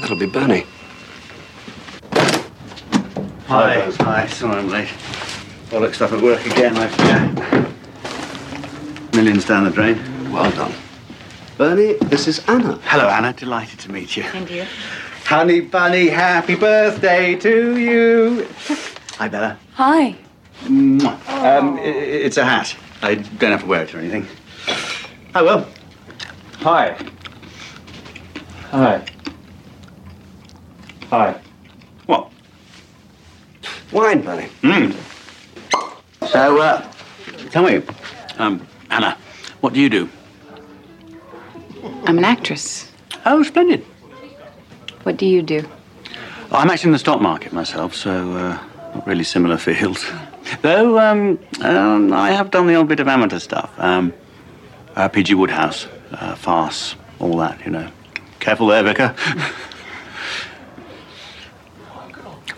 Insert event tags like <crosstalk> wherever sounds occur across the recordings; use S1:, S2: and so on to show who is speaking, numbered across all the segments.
S1: That'll be Bernie.
S2: Hi. Hi. Sorry I'm late. Bollock stuff at work again. I've yeah. millions down the drain.
S1: Well done. Bernie, this is Anna.
S2: Hello, Anna. Delighted to meet you.
S3: And you?
S2: Honey bunny, happy birthday to you. Hi, Bella.
S3: Hi.
S2: Mwah. Um, i- i- it's a hat. I don't have to wear it or anything. I will.
S4: Hi. Hi. Hi.
S2: What?
S1: Wine, buddy.
S2: Mm. So, uh, tell me, um, Anna, what do you do?
S3: I'm an actress.
S2: Oh, splendid.
S3: What do you do?
S2: I'm actually in the stock market myself, so uh, not really similar fields. <laughs> Though um, um, I have done the odd bit of amateur stuff. Um, uh, P.G. Wodehouse, uh, farce, all that, you know. Careful there, Vicar. <laughs>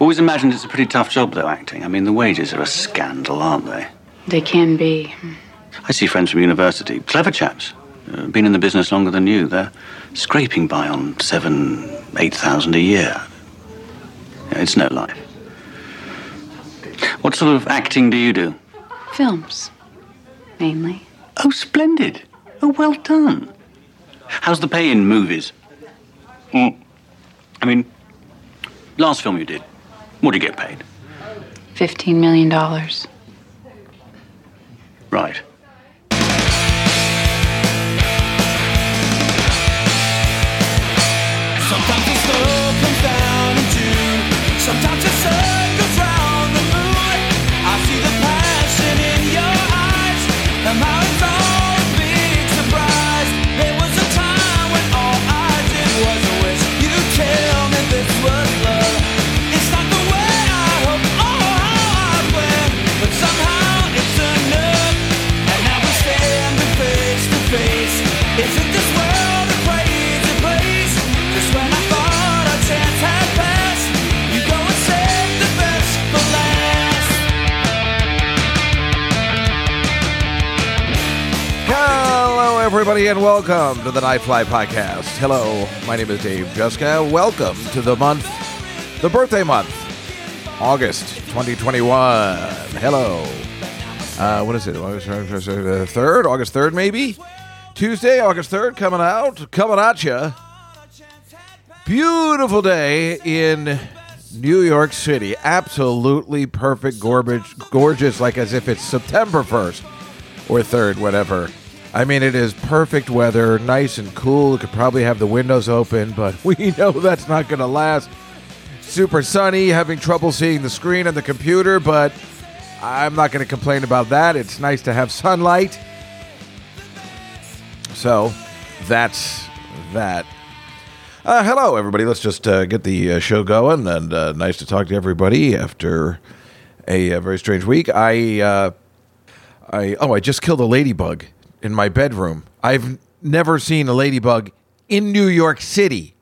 S2: Always imagined it's a pretty tough job, though, acting. I mean, the wages are a scandal, aren't they?
S3: They can be.
S2: I see friends from university, clever chaps, uh, been in the business longer than you. They're scraping by on seven, eight thousand a year. Yeah, It's no life. What sort of acting do you do?
S3: Films, mainly.
S2: Oh, splendid. Oh, well done. How's the pay in movies? Mm. I mean, last film you did, what do you get paid?
S3: $15 million.
S2: Right.
S5: Everybody, and welcome to the Nightfly Podcast. Hello, my name is Dave Juskow. Welcome to the month, the birthday month, August 2021. Hello. Uh, what is it? August uh, 3rd? August 3rd, maybe? Tuesday, August 3rd, coming out, coming at you. Beautiful day in New York City. Absolutely perfect, gorgeous, gorgeous, like as if it's September 1st or 3rd, whatever. I mean, it is perfect weather, nice and cool. Could probably have the windows open, but <laughs> we know that's not going to last. Super sunny, having trouble seeing the screen on the computer, but I'm not going to complain about that. It's nice to have sunlight. So, that's that. Uh, hello, everybody. Let's just uh, get the uh, show going, and uh, nice to talk to everybody after a, uh very strange week. I, uh, I, oh, I just killed a ladybug in my bedroom. I've never seen a ladybug in New York City,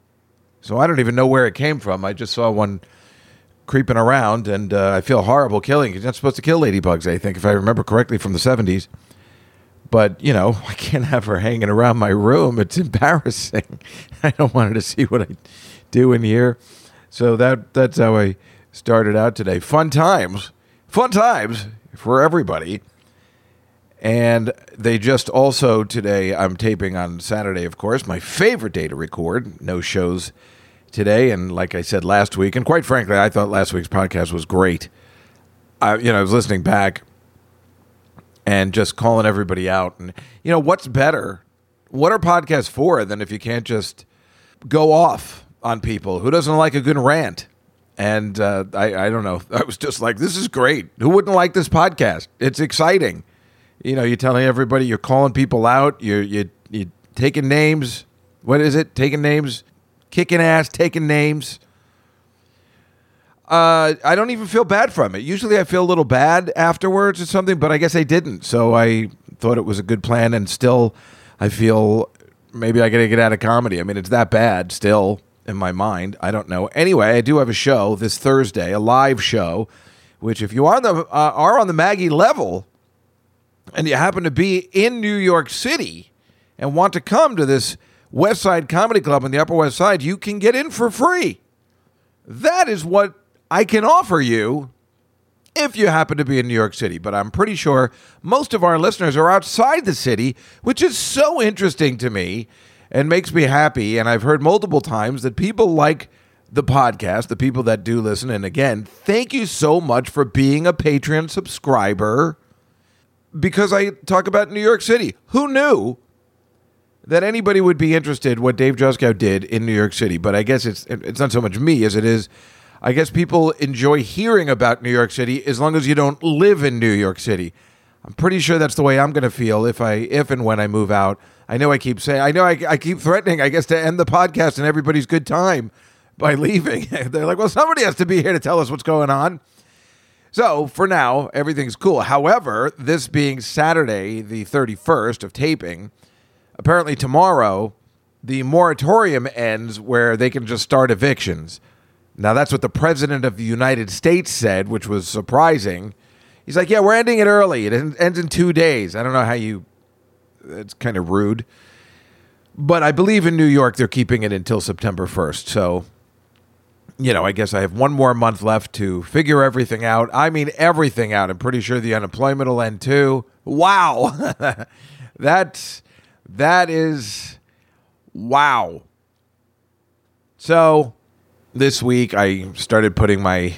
S5: so I don't even know where it came from. I just saw one creeping around, and uh, I feel horrible killing. You're not supposed to kill ladybugs, I think, if I remember correctly from the '70s but you know <laughs> i can't have her hanging around my room. It's embarrassing. <laughs> I don't want her to see what i do in here. So that that's how i started out today. Fun times. Fun times for everybody and they just also today i'm taping on saturday of course my favorite day to record no shows today and like i said last week and quite frankly i thought last week's podcast was great I, you know i was listening back and just calling everybody out. And you know what's better? What are podcasts for than if you can't just go off on people? Who doesn't like a good rant? And uh, I, I don't know. <laughs> I was just like, this is great. Who wouldn't like this podcast? It's exciting. You know, you're telling everybody, you're calling people out. You're you you taking names. What is it? Taking names, kicking ass, taking names. Uh, I don't even feel bad from it. Usually, I feel a little bad afterwards or something, but I guess I didn't. So I thought it was a good plan, and still, I feel maybe I got to get out of comedy. I mean, it's that bad still in my mind. I don't know. Anyway, I do have a show this Thursday, a live show, which if you are on the uh, are on the Maggie level, and you happen to be in New York City and want to come to this West Side Comedy Club on the Upper West Side, you can get in for free. That is what I can offer you if you happen to be in New York City. But I'm pretty sure most of our listeners are outside the city, which is so interesting to me and makes me happy. And I've heard multiple times that people like the podcast, the people that do listen. And again, thank you so much for being a Patreon subscriber because I talk about New York City. Who knew that anybody would be interested what Dave Juskow did in New York City? But I guess it's it's not so much me as it is. I guess people enjoy hearing about New York City as long as you don't live in New York City. I'm pretty sure that's the way I'm going to feel if I if and when I move out. I know I keep saying I know I, I keep threatening I guess to end the podcast and everybody's good time by <laughs> leaving. They're like, well, somebody has to be here to tell us what's going on. So for now, everything's cool. However, this being Saturday, the 31st of taping, apparently tomorrow, the moratorium ends where they can just start evictions. Now, that's what the President of the United States said, which was surprising. He's like, yeah, we're ending it early. It ends in two days. I don't know how you, it's kind of rude. But I believe in New York, they're keeping it until September 1st. So you know, I guess I have one more month left to figure everything out. I mean, everything out. I'm pretty sure the unemployment will end too. Wow. <laughs> That's, that is, wow. So this week I started putting my,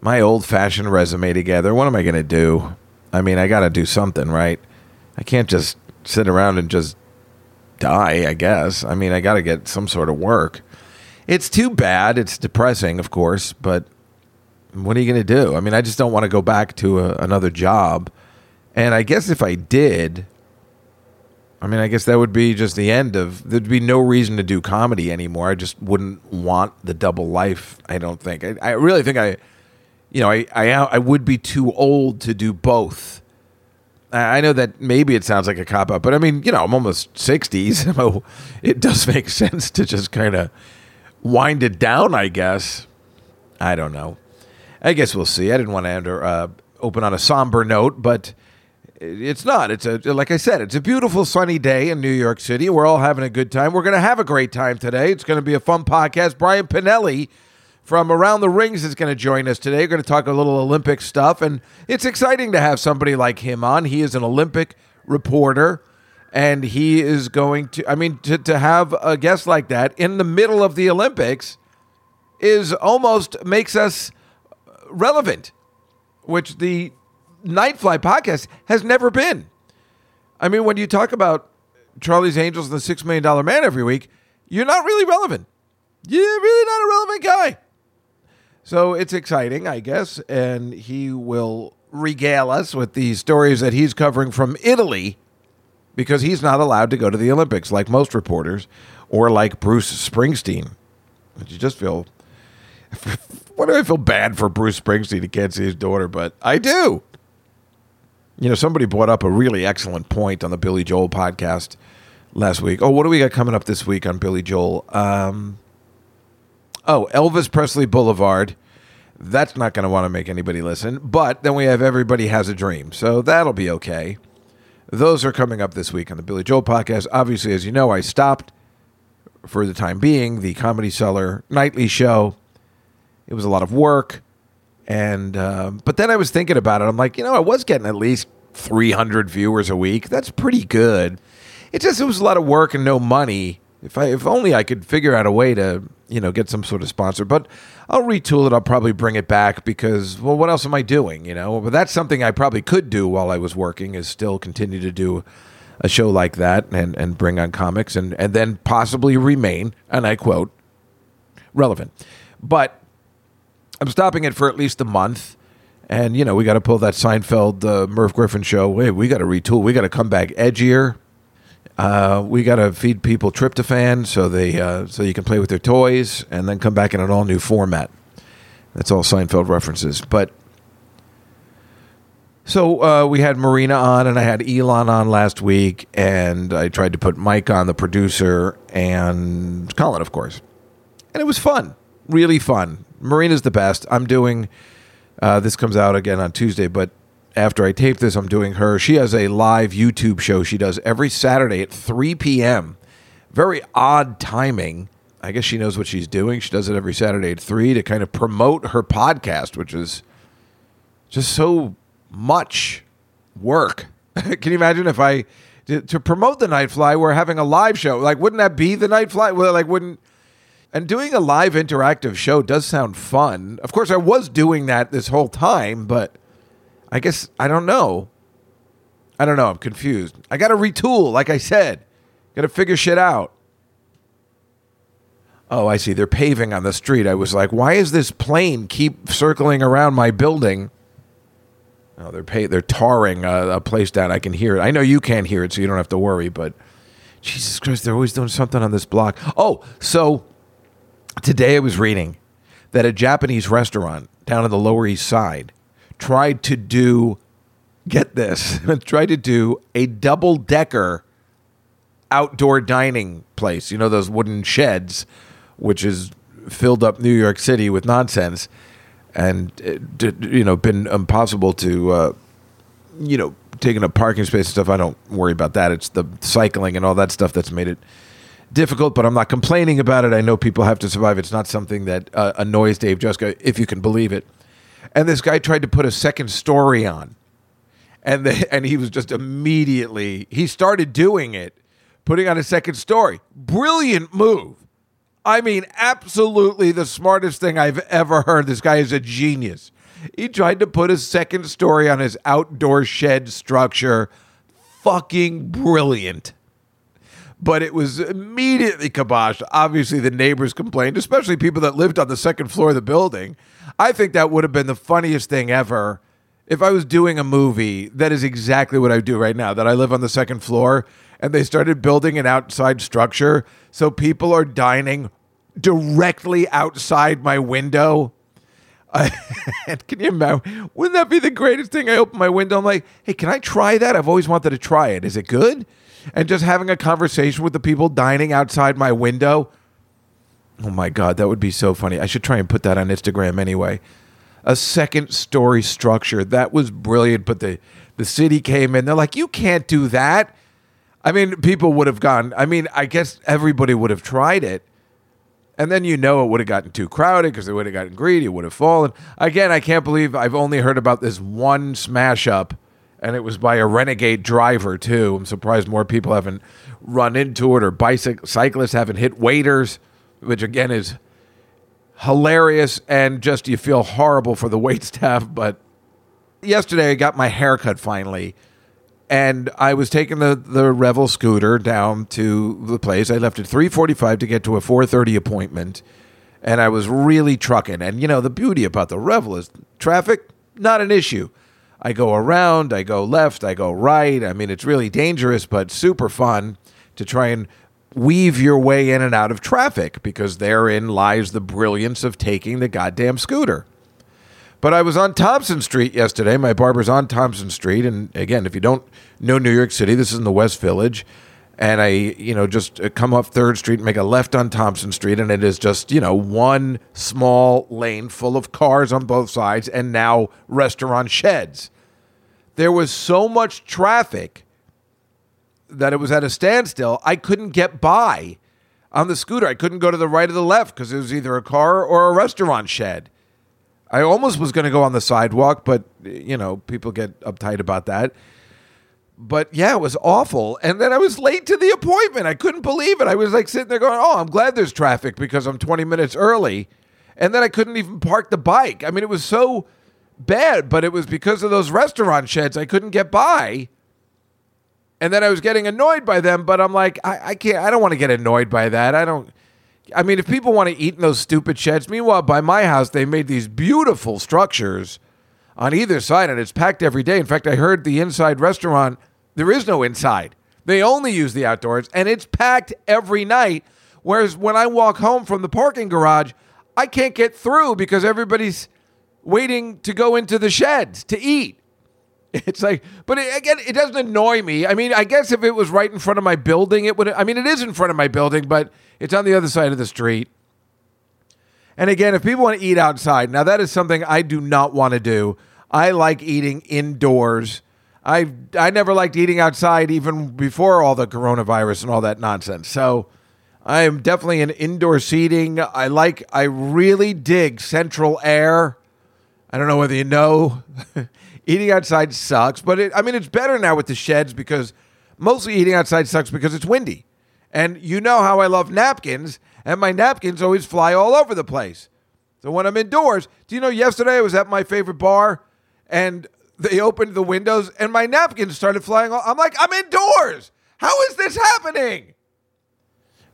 S5: my old fashioned resume together. What am I going to do? I mean, I got to do something, right? I can't just sit around and just die, I guess. I mean, I got to get some sort of work. It's too bad. It's depressing, of course, but what are you going to do? I mean, I just don't want to go back to a, another job. And I guess if I did, I mean, I guess that would be just the end of. There'd be no reason to do comedy anymore. I just wouldn't want the double life. I don't think. I, I really think I, you know, I, I I would be too old to do both. I know that maybe it sounds like a cop out, but I mean, you know, I'm almost sixty, <laughs> so it does make <laughs> sense to just kind of wind it down. I guess. I don't know. I guess we'll see. I didn't want to enter, uh, open on a somber note, but it's not. It's a like I said, it's a beautiful sunny day in New York City. We're all having a good time. We're going to have a great time today. It's going to be a fun podcast. Brian Pinelli from Around the Rings is going to join us today. We're going to talk a little Olympic stuff, and it's exciting to have somebody like him on. He is an Olympic reporter, and he is going to. I mean, to to have a guest like that in the middle of the Olympics is almost makes us relevant, which the nightfly podcast has never been. I mean, when you talk about Charlie's Angels and the Six Million Dollar Man every week, you're not really relevant. You're really not a relevant guy. So it's exciting, I guess, and he will regale us with the stories that he's covering from Italy because he's not allowed to go to the Olympics like most reporters or like Bruce Springsteen. But you just feel <laughs> why do I feel bad for Bruce Springsteen? He can't see his daughter, but I do. You know, somebody brought up a really excellent point on the Billy Joel podcast last week. Oh, what do we got coming up this week on Billy Joel? Um, oh, Elvis Presley Boulevard. That's not going to want to make anybody listen. But then we have Everybody Has a Dream. So that'll be okay. Those are coming up this week on the Billy Joel podcast. Obviously, as you know, I stopped for the time being the Comedy Cellar nightly show. It was a lot of work. And um, but then I was thinking about it. I'm like, you know, I was getting at least 300 viewers a week. That's pretty good. It just it was a lot of work and no money. If I if only I could figure out a way to you know get some sort of sponsor. But I'll retool it. I'll probably bring it back because well, what else am I doing? You know, but that's something I probably could do while I was working is still continue to do a show like that and and bring on comics and and then possibly remain and I quote relevant. But I'm stopping it for at least a month. And, you know, we got to pull that Seinfeld uh, Merv Griffin show. Wait, we got to retool. We got to come back edgier. Uh, we got to feed people tryptophan so they uh, so you can play with their toys and then come back in an all new format. That's all Seinfeld references. But so uh, we had Marina on and I had Elon on last week, and I tried to put Mike on, the producer, and Colin, of course. And it was fun, really fun. Marina's the best. I'm doing. Uh, this comes out again on Tuesday, but after I tape this, I'm doing her. She has a live YouTube show she does every Saturday at 3 p.m. very odd timing. I guess she knows what she's doing. She does it every Saturday at three to kind of promote her podcast, which is just so much work. <laughs> Can you imagine if I to, to promote the Nightfly, we're having a live show? Like, wouldn't that be the Nightfly? Well, like, wouldn't and doing a live interactive show does sound fun. Of course, I was doing that this whole time, but I guess I don't know. I don't know. I'm confused. I got to retool, like I said. Got to figure shit out. Oh, I see. They're paving on the street. I was like, why is this plane keep circling around my building? Oh, they're pay- they're tarring a, a place down. I can hear it. I know you can't hear it, so you don't have to worry. But Jesus Christ, they're always doing something on this block. Oh, so today I was reading that a Japanese restaurant down on the Lower East Side tried to do, get this, <laughs> tried to do a double decker outdoor dining place. You know, those wooden sheds, which is filled up New York City with nonsense and, you know, been impossible to, uh, you know, taking up parking space and stuff. I don't worry about that. It's the cycling and all that stuff that's made it difficult, but I'm not complaining about it. I know people have to survive. It's not something that uh, annoys Dave Juskow, if you can believe it. And this guy tried to put a second story on, and the, and he was just immediately he started doing it, putting on a second story. Brilliant move. I mean, absolutely the smartest thing I've ever heard. This guy is a genius. He tried to put a second story on his outdoor shed structure. Fucking brilliant but it was immediately kiboshed. Obviously, the neighbors complained, especially people that lived on the second floor of the building. I think that would have been the funniest thing ever. If I was doing a movie, that is exactly what I do right now. That I live on the second floor and they started building an outside structure. So people are dining directly outside my window. <laughs> and can you imagine? Wouldn't that be the greatest thing? I open my window. I'm like, hey, can I try that? I've always wanted to try it. Is it good? And just having a conversation with the people dining outside my window. Oh my God, that would be so funny. I should try and put that on Instagram anyway. A second story structure. That was brilliant. But the, the city came in. They're like, you can't do that. I mean, people would have gone. I mean, I guess everybody would have tried it. And then you know it would have gotten too crowded because they would have gotten greedy, would have fallen. Again, I can't believe I've only heard about this one smash up, and it was by a renegade driver, too. I'm surprised more people haven't run into it or bicyc- cyclists haven't hit waiters, which again is hilarious and just you feel horrible for the <laughs> wait staff. But yesterday I got my haircut finally and I was taking the the Revel scooter down to the place. I left at three forty five to get to a four thirty appointment, and I was really trucking. And you know the beauty about the Revel is traffic not an issue. I go around, I go left, I go right. I mean it's really dangerous, but super fun to try and weave your way in and out of traffic because therein lies the brilliance of taking the goddamn scooter. But I was on Thompson Street yesterday. My barber's on Thompson Street, and again, if you don't know New York City, this is in the West Village. And I, you know, just uh, come up Third Street, and make a left on Thompson Street, and it is just, you know, one small lane full of cars on both sides, and now restaurant sheds. There was so much traffic that it was at a standstill. I couldn't get by on the scooter. I couldn't go to the right or the left because it was either a car or a restaurant shed. I almost was going to go on the sidewalk, but you know, people get uptight about that. But yeah, it was awful. And then I was late to the appointment. I couldn't believe it. I was like sitting there going, "Oh, I'm glad there's traffic because I'm 20 minutes early." And then I couldn't even park the bike. I mean, it was so bad, but it was because of those restaurant sheds I couldn't get by. And then I was getting annoyed by them, but I'm like, I, I can't I don't want to get annoyed by that. I don't I mean, if people want to eat in those stupid sheds, meanwhile, by my house, they made these beautiful structures on either side, and it's packed every day. In fact, I heard the inside restaurant, there is no inside. They only use the outdoors, and it's packed every night. Whereas when I walk home from the parking garage, I can't get through because everybody's waiting to go into the sheds to eat. <laughs> It's like, but it, again, it doesn't annoy me. I mean, I guess if it was right in front of my building, it would. I mean, it is in front of my building, but it's on the other side of the street. And again, if people want to eat outside, now that is something I do not want to do. I like eating indoors. I I never liked eating outside even before all the coronavirus and all that nonsense. So I am definitely an indoor seating. I like. I really dig central air. I don't know whether you know. <laughs> eating outside sucks, but it, I mean it's better now with the sheds because mostly eating outside sucks because it's windy. And you know how I love napkins, and my napkins always fly all over the place. So when I'm indoors, do you know yesterday I was at my favorite bar and they opened the windows and my napkins started flying all I'm like, I'm indoors. How is this happening?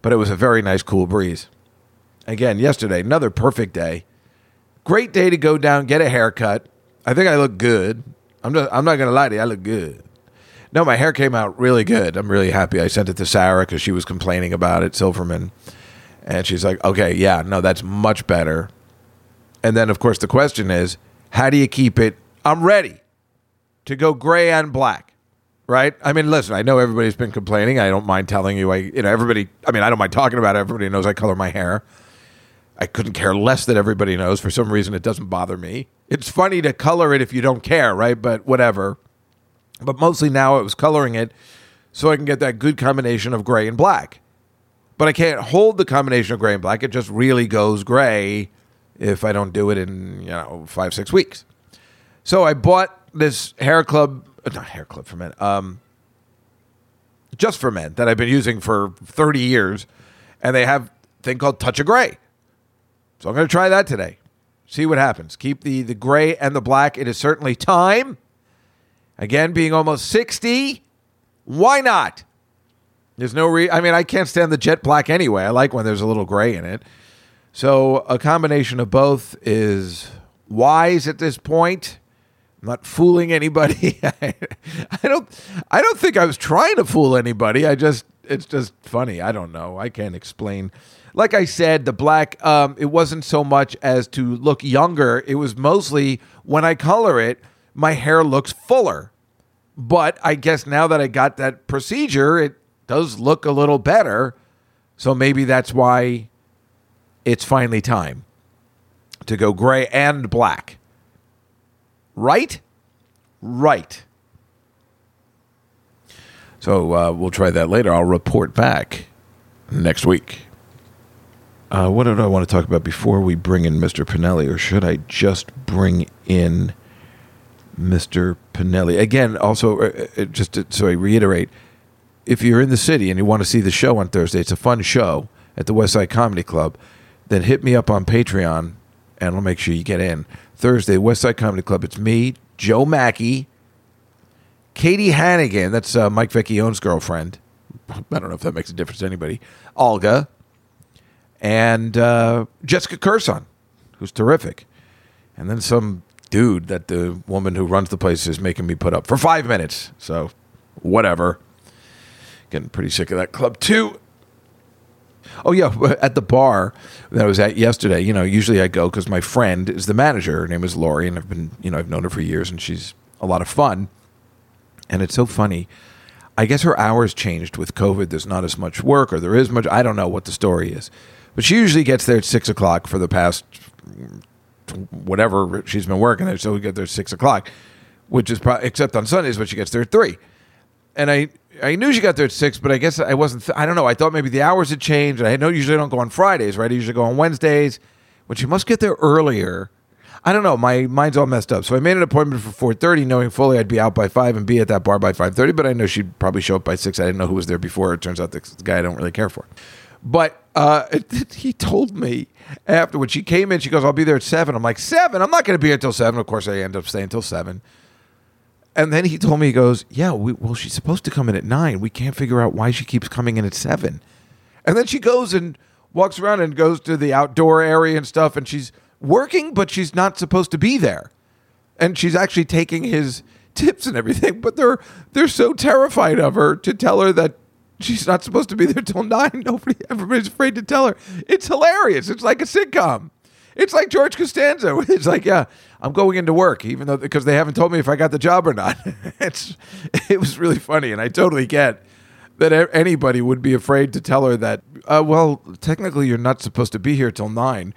S5: But it was a very nice cool breeze. Again, yesterday, another perfect day. Great day to go down, get a haircut. I think I look good. I'm I'm not gonna lie to you, I look good. No, my hair came out really good. I'm really happy. I sent it to Sarah because she was complaining about it, Silverman. And she's like, okay, yeah, no, that's much better. And then, of course, the question is, how do you keep it? I'm ready to go gray and black, right? I mean, listen, I know everybody's been complaining. I don't mind telling you, I, you know, everybody, I mean, I don't mind talking about it. Everybody knows I color my hair. I couldn't care less that everybody knows. For some reason, it doesn't bother me. It's funny to color it if you don't care, right? But whatever. But mostly now it was coloring it so I can get that good combination of gray and black. But I can't hold the combination of gray and black. It just really goes gray if I don't do it in, you know, five, six weeks. So I bought this hair club, uh, not hair club for men, um, just for men that I've been using for 30 years. And they have thing called Touch of Gray. So I'm going to try that today. See what happens. Keep the, the gray and the black. It is certainly time. Again, being almost 60, why not? There's no re I mean, I can't stand the jet black anyway. I like when there's a little gray in it. So a combination of both is wise at this point. I'm not fooling anybody. <laughs> I don't I don't think I was trying to fool anybody. I just it's just funny. I don't know. I can't explain. Like I said, the black um it wasn't so much as to look younger. It was mostly when I color it, my hair looks fuller. But I guess now that I got that procedure, it does look a little better. So maybe that's why it's finally time to go gray and black. Right? Right. So uh, we'll try that later. I'll report back next week. Uh, what did I want to talk about before we bring in Mr. Pinelli, or should I just bring in Mr. Pinelli? Again, also, uh, uh, just to, so I reiterate, if you're in the city and you want to see the show on Thursday, it's a fun show at the West Side Comedy Club. Then hit me up on Patreon, and I'll make sure you get in Thursday, West Side Comedy Club. It's me, Joe Machi, Katie Hannigan. That's uh, Mike Vecchione's girlfriend. I don't know if that makes a difference to anybody. Olga and uh, Jessica Kirson, who's terrific, and then some dude that the woman who runs the place is making me put up for five minutes. So, whatever. Getting pretty sick of that club too. Oh yeah, <laughs> at the bar that I was at yesterday. You know, usually I go because my friend is the manager. Her name is Lori, and I've been, you know, I've known her for years, and she's a lot of fun. And it's so funny. I guess her hours changed with COVID. There's not as much work, or there is much. I don't know what the story is, but she usually gets there at six o'clock for the past whatever she's been working there. So we get there at six o'clock, which is probably except on Sundays, but she gets there at three. And I I knew she got there at six, but I guess I wasn't. Th- I don't know. I thought maybe the hours had changed. I know usually I don't go on Fridays, right? I usually go on Wednesdays, but she must get there earlier. I don't know. My mind's all messed up. So I made an appointment for four thirty, knowing fully I'd be out by five and be at that bar by five thirty. But I know she'd probably show up by six. I didn't know who was there before. It turns out the guy I don't really care for. But uh, he told me after when she came in, she goes, "I'll be there at 7. I'm like, seven? I'm not going to be here till seven. Of course, I end up staying till seven. And then he told me, he goes, "Yeah, we, well, she's supposed to come in at nine. We can't figure out why she keeps coming in at seven. And then she goes and walks around and goes to the outdoor area and stuff, and she's working, but she's not supposed to be there. And she's actually taking his <laughs> tips and everything, but they're they're so terrified of her to tell her that she's not supposed to be there till nine. <laughs> Nobody, everybody's afraid to tell her. It's hilarious. It's like a sitcom. It's like George Costanza. <laughs> It's like, yeah, I'm going into work, even though because they haven't told me if I got the job or not. <laughs> it's it was really funny, and I totally get that anybody would be afraid to tell her that. Uh, well, technically, you're not supposed to be here till nine.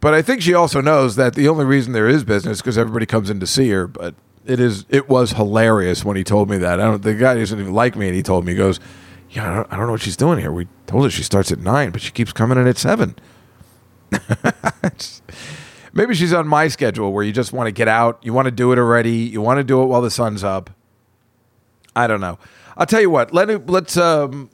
S5: But I think she also knows that the only reason there is business because everybody comes in to see her. But it is it was hilarious when he told me that. I don't the guy doesn't even like me, and he told me he goes, Yeah, I don't, I don't know what she's doing here. We told her she starts at nine, but she keeps coming in at seven. <laughs> Maybe she's on my schedule where you just want to get out, you want to do it already, you want to do it while the sun's up. I don't know. I'll tell you what. Let let's um,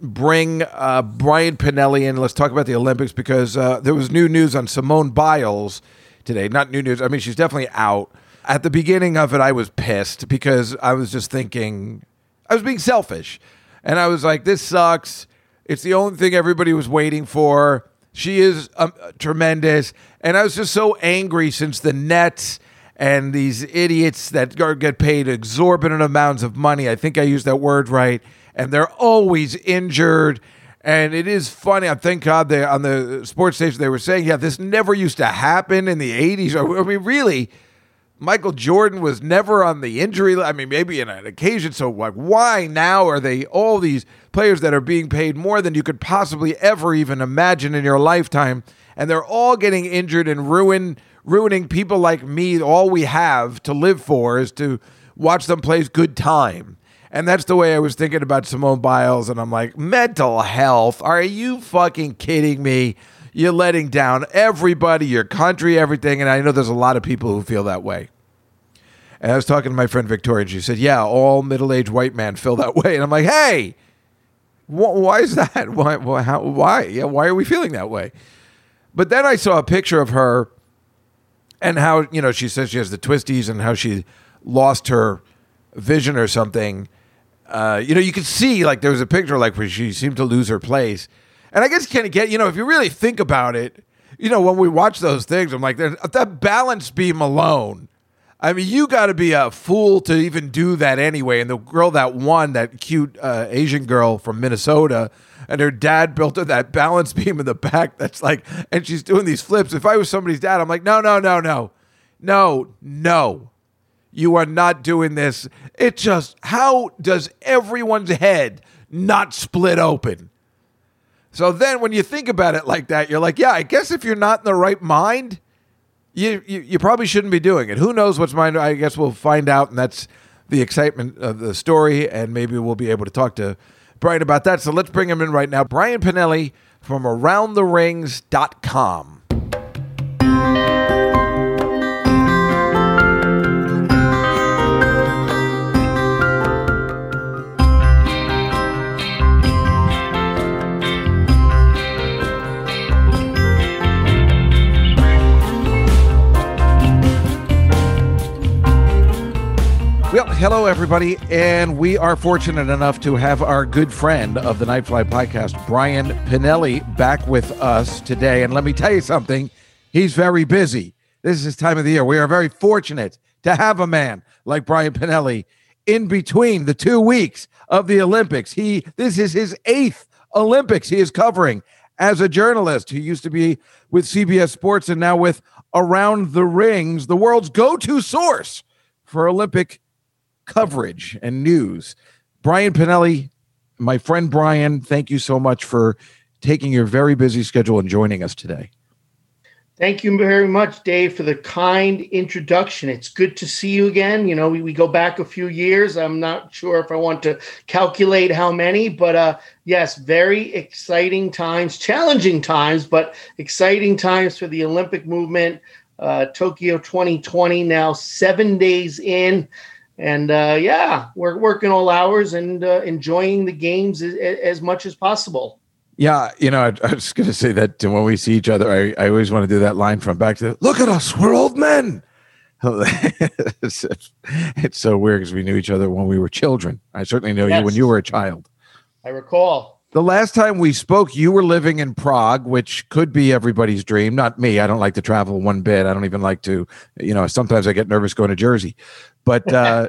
S5: bring uh, Brian Pinelli in. Let's talk about the Olympics because uh, there was new news on Simone Biles today. Not new news. I mean, she's definitely out. At the beginning of it, I was pissed because I was just thinking I was being selfish, and I was like, "This sucks." It's the only thing everybody was waiting for. She is um, tremendous, and I was just so angry since the Nets and these idiots that are- get paid exorbitant amounts of money. I think I used that word right, and they're always injured. And it is funny. I thank God they on the sports station they were saying, yeah, this never used to happen in the '80s. I mean, really, Michael Jordan was never on the injury. I mean, maybe in an occasion. So, like, why now are they all these players that are being paid more than you could possibly ever even imagine in your lifetime, and they're all getting injured and ruin ruining people like me? All we have to live for is to watch them play good time. And that's the way I was thinking about Simone Biles. And I'm like, mental health? Are you fucking kidding me? You're letting down everybody, your country, everything. And I know there's a lot of people who feel that way. And I was talking to my friend Victoria, and she said, Yeah, all middle aged white men feel that way. And I'm like, Hey, wh- why is that? <laughs> Why, why, how, why? Yeah, why are we feeling that way? But then I saw a picture of her and how, you know, she says she has the twisties and how she lost her vision or something. Uh, you know, you could see like there was a picture like where she seemed to lose her place. And I guess you kind of get, you know, if you really think about it, you know, when we watch those things, I'm like, that balance beam alone. I mean, you got to be a fool to even do that anyway. And the girl that won, that cute uh, Asian girl from Minnesota, and her dad built her that balance <laughs> beam in the back. That's like, and she's doing these flips. If I was somebody's dad, I'm like, no, no, no, no, no, no. You are not doing this. It just, how does everyone's head not split open? So then when you think about it like that, you're like, yeah, I guess if you're not in the right mind, you, you you probably shouldn't be doing it. Who knows what's mine? I guess we'll find out, and that's the excitement of the story, and maybe we'll be able to talk to Brian about that. So let's bring him in right now. Brian Pinelli from AroundTheRings.com. hello, everybody. And we are fortunate enough to have our good friend of the Nightfly podcast, Brian Pinelli, back with us today. And let me tell you something, he's very busy. This is his time of the year. We are very fortunate to have a man like Brian Pinelli in between the two weeks of the Olympics. He this is his eighth Olympics he is covering as a journalist who used to be with CBS Sports and now with Around the Rings, the world's go-to source for Olympic coverage and news. Brian Pinelli, my friend Brian, thank you so much for taking your very busy schedule and joining us today.
S4: Thank you very much, Dave, for the kind introduction. It's good to see you again. You know, we, we go back a few years. I'm not sure if I want to calculate how many, but uh, yes, very exciting times, challenging times, but exciting times for the Olympic movement. Uh, Tokyo 2020 now seven days in. And uh, yeah, we're working all hours and uh, enjoying the games as, as much as possible.
S5: Yeah, you know, I, I was going to say that when we see each other, I, I always want to do that line from back to look at us, we're old men. <laughs> it's, it's so weird because we knew each other when we were children. I certainly know you when you were a child.
S4: I recall.
S5: The last time we spoke, you were living in Prague, which could be everybody's dream. Not me. I don't like to travel one bit. I don't even like to, you know, sometimes I get nervous going to Jersey. But <laughs> uh,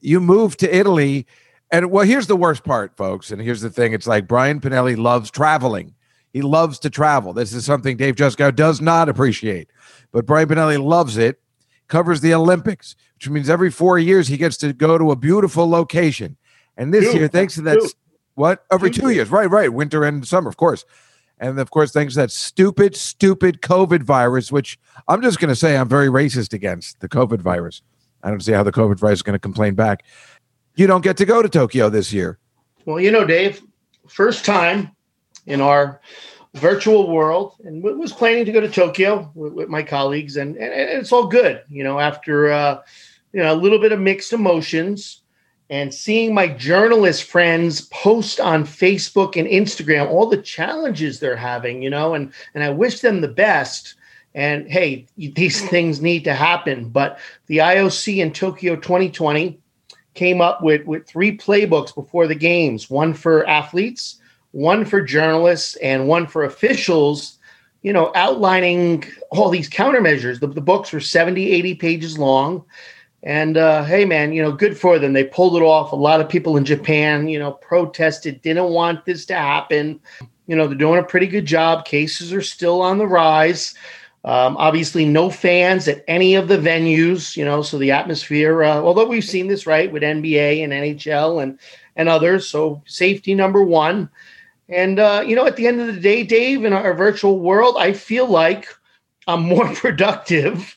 S5: you moved to Italy. And well, here's the worst part, folks. And here's the thing it's like Brian Pinelli loves traveling. He loves to travel. This is something Dave Juskow does not appreciate. But Brian Pinelli loves it, covers the Olympics, which means every four years he gets to go to a beautiful location. And this
S4: Two.
S5: year, thanks to that. What? Every
S4: Two
S5: years. Right, right. Winter and summer, of course. And of course, thanks to that stupid, stupid COVID virus, which I'm just going to say I'm very racist against the COVID virus. I don't see how the COVID virus is going to complain back. You don't get to go to Tokyo this year.
S4: Well, you know, Dave, first time in our virtual world and was planning to go to Tokyo with, with my colleagues and, and, and it's all good, you know, after, uh, you know, a little bit of mixed emotions and seeing my journalist friends post on Facebook and Instagram, all the challenges they're having, you know, and, and I wish them the best. And hey, these <laughs> things need to happen. But the IOC in Tokyo 2020 came up with, with three playbooks before the games one for athletes, one for journalists, and one for officials, you know, outlining all these countermeasures. The, the books were 70, 80 pages long. And uh, hey, man, you know, good for them. They pulled it off. A lot of people in Japan, you know, protested, didn't want this to happen. You know, they're doing a pretty good job. Cases are still on the rise. Um, obviously, no fans at any of the venues, you know, so the atmosphere, uh, although we've seen this, right, with NBA and NHL and, and others. So, safety number one. And, uh, you know, at the end of the day, Dave, in our virtual world, I feel like I'm more <laughs> productive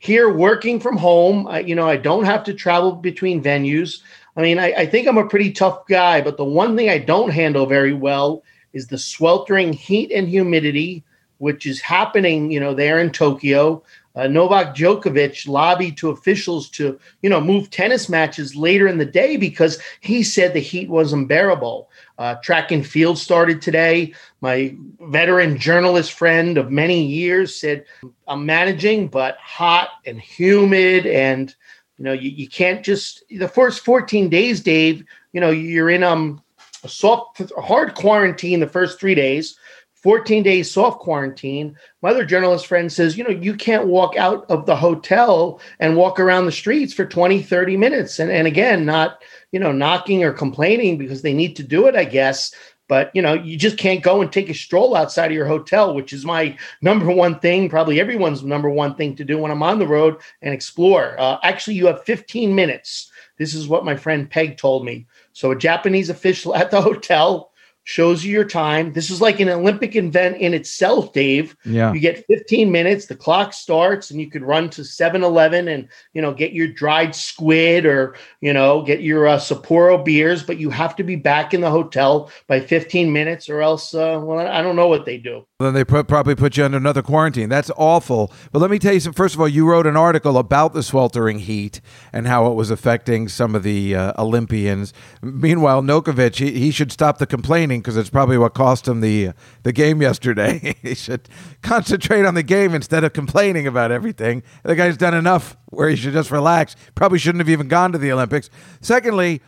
S4: here working from home. I, you know, I don't have to travel between venues. I mean, I, I think I'm a pretty tough guy, but the one thing I don't handle very well is the sweltering heat and humidity, which is happening, you know, there in Tokyo. Uh, Novak Djokovic lobbied to officials to, you know, move tennis matches later in the day because he said the heat was unbearable. Uh, track and field started today. My veteran journalist friend of many years said, I'm managing, but hot and humid. And, you know, you, you can't just, the first 14 days, Dave, you know, you're in um, a soft, hard quarantine the first three days. 14 days soft quarantine. My other journalist friend says, you know, you can't walk out of the hotel and walk around the streets for 20, 30 minutes. And, and again, not, you know, knocking or complaining because they need to do it, I guess. But, you know, you just can't go and take a stroll outside of your hotel, which is my number one thing, probably everyone's number one thing to do when I'm on the road and explore. Uh, actually, you have 15 minutes. This is what my friend Peg told me. So a Japanese official <laughs> at the hotel shows you your time. This is like an Olympic event in itself, Dave.
S5: Yeah.
S4: You get 15 minutes, the clock starts, and you could run to 7 Eleven and, you know, get your dried squid or, you know, get your uh, Sapporo beers, but you have to be back in the hotel by 15 minutes or else, uh, well, I don't know what they do.
S5: Then they put, probably put you under another quarantine. That's awful. But let me tell you some. First of all, you wrote an article about the sweltering heat and how it was affecting some of the uh, Olympians. Meanwhile, Djokovic, he, he should stop the complaining because it's probably what cost him the the game yesterday. <laughs> he should concentrate on the game instead of complaining about everything. The guy's done enough where he should just relax. Probably shouldn't have even gone to the Olympics. Secondly,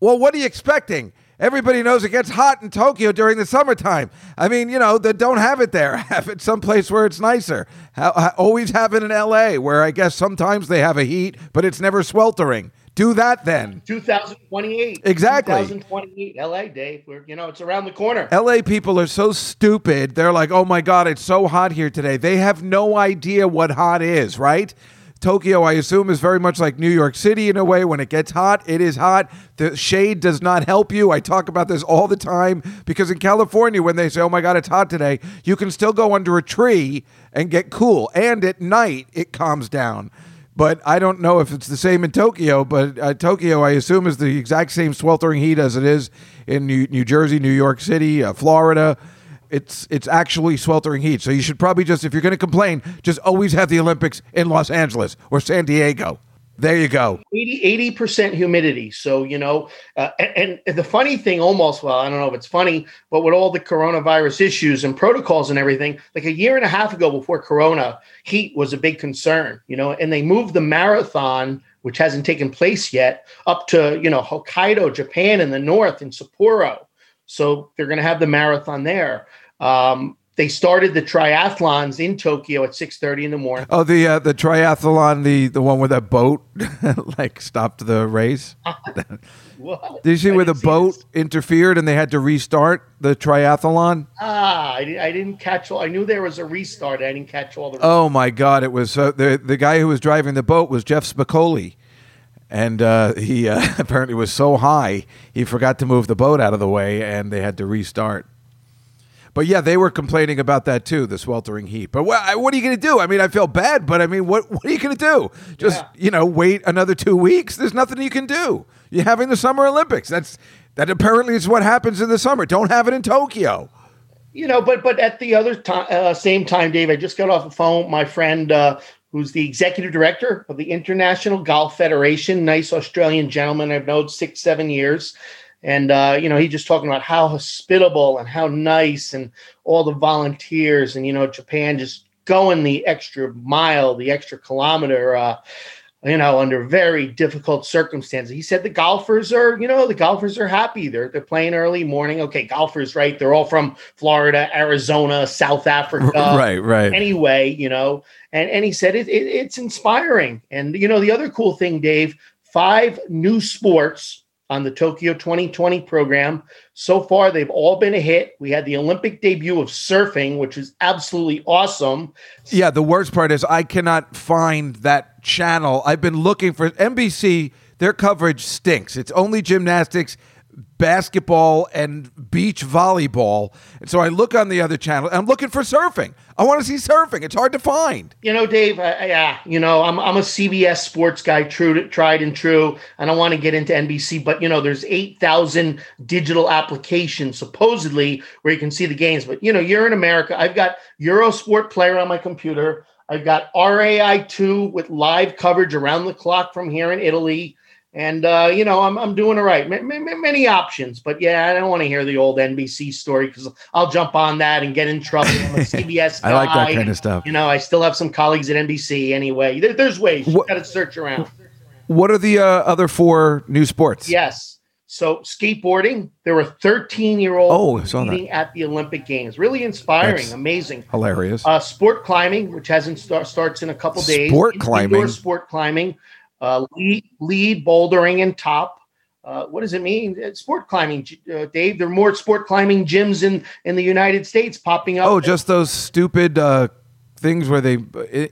S5: well, what are you expecting? Everybody knows it gets hot in Tokyo during the summertime. I mean, you know, they don't have it there. <laughs> Have it someplace where it's nicer. Ha- always have it in LA, where I guess sometimes they have a heat, but it's never sweltering. Do that then.
S4: 2028.
S5: Exactly.
S4: 2028, LA, Dave. We're, you know, it's around the corner.
S5: LA people are so stupid. They're like, oh my God, it's so hot here today. They have no idea what hot is, right? Tokyo, I assume, is very much like New York City in a way. When it gets hot, it is hot. The shade does not help you. I talk about this all the time because in California, when they say, oh my God, it's hot today, you can still go under a tree and get cool. And at night, it calms down. But I don't know if it's the same in Tokyo. But uh, Tokyo, I assume, is the exact same sweltering heat as it is in New, New Jersey, New York City, uh, Florida. It's it's actually sweltering heat. So you should probably just, if you're going to complain, just always have the Olympics in Los Angeles or San Diego. There you go.
S4: 80 percent humidity. So you know, uh, and, and the funny thing, almost well, I don't know if it's funny, but with all the coronavirus issues and protocols and everything, like a year and a half ago, before Corona, heat was a big concern. You know, and they moved the marathon, which hasn't taken place yet, up to you know Hokkaido, Japan, in the north, in Sapporo. So they're going to have the marathon there. Um, they started the triathlons in Tokyo at 6:30 in the morning.
S5: Oh, the uh, the triathlon, the the one where that boat <laughs> like stopped the race. <laughs>
S4: What?
S5: Did you see
S4: I
S5: where the
S4: see
S5: boat
S4: this.
S5: interfered and they had to restart the triathlon?
S4: Ah, I, I didn't catch all. I knew there was a restart. I didn't catch all the.
S5: Oh my God! It was uh, the the guy who was driving the boat was Jeff Spicoli, and uh, he uh, <laughs> apparently was so high he forgot to move the boat out of the way, and they had to restart. But yeah, they were complaining about that too, the sweltering heat. But what, what are you going to do? I mean, I feel bad, but I mean, what <laughs> what are you going to do? Just
S4: Yeah.
S5: you know, wait another two weeks. There's nothing you can do. You're having the Summer Olympics. That's That apparently is what happens in the summer. Don't have it in Tokyo.
S4: you know, but but at the other time, uh, same time, Dave, I just got off the phone. with My friend, uh, who's the executive director of the International Golf Federation, nice Australian gentleman I've known six seven years, and uh, you know, he just talking about how hospitable and how nice and all the volunteers, and you know, Japan just going the extra mile, the extra kilometer. Uh, you know, under very difficult circumstances. He said the golfers are, you know, the golfers are happy. They're they're playing early morning. Okay, golfers, right? They're all from Florida, Arizona, South Africa,
S5: right, right.
S4: Anyway, you know, and and he said it, it it's inspiring. And you know, the other cool thing, Dave, five new sports on the Tokyo 2020 program. So far, they've all been a hit. We had the Olympic debut of surfing, which is absolutely awesome.
S5: Yeah, the worst part is I cannot find that channel. I've been looking for NBC. Their coverage stinks. It's only gymnastics, basketball, and beach volleyball. And so I look on the other channel. I'm looking for surfing. I want to see surfing. It's hard to find.
S4: You know, Dave. Uh, yeah, you know, I'm I'm a CBS sports guy, true, to, tried and true. I don't want to get into NBC, but you know, there's eight thousand digital applications supposedly where you can see the games. But you know, you're in America. I've got Eurosport Player on my computer. I've got RAI2 with live coverage around the clock from here in Italy. And, uh, you know, I'm, I'm doing all right. M- m- many options. But yeah, I don't want to hear the old NBC story because I'll jump on that and get in trouble. I'm a <laughs> CBS.
S5: I like that kind of stuff.
S4: You know, I still have some colleagues at NBC anyway. There, there's ways. You got to search around.
S5: What are the uh, other four new sports?
S4: Yes. So skateboarding, there were 13 year olds
S5: Oh, I saw that.
S4: competing at the Olympic Games. Really inspiring,
S5: That's
S4: amazing.
S5: Hilarious.
S4: Uh, sport climbing, which hasn't start, starts in a couple days.
S5: Sport
S4: Indoor
S5: climbing?
S4: sport climbing, uh, lead, lead bouldering and top. Uh, what does it mean? Sport climbing, uh, Dave. There are more sport climbing gyms in in the United States popping up.
S5: oh, just those stupid uh, things where they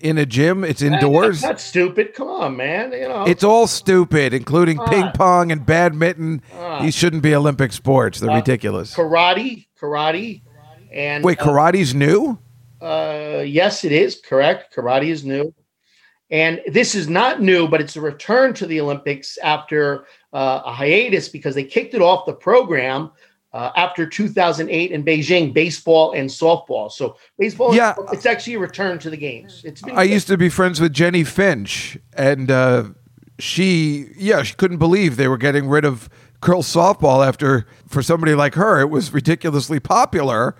S5: in a gym. It's indoors.
S4: That's not stupid. Come on, man. You know,
S5: It's all stupid, including ping pong and badminton.
S4: on.
S5: These shouldn't be Olympic sports. They're
S4: Uh,
S5: ridiculous.
S4: karate, karate, and
S5: Wait,
S4: uh,
S5: karate's new?
S4: Uh, yes, it is correct. Karate is new, and this is not new, but it's a return to the Olympics after uh, a hiatus because they kicked it off the program uh, after 2008 in Beijing, baseball and softball. So baseball,
S5: Yeah.
S4: it's actually a return to the games. It's been
S5: I used to be friends with Jennie Finch, and uh, she, yeah, she couldn't believe they were getting rid of girls softball after, for somebody like her, it was ridiculously popular.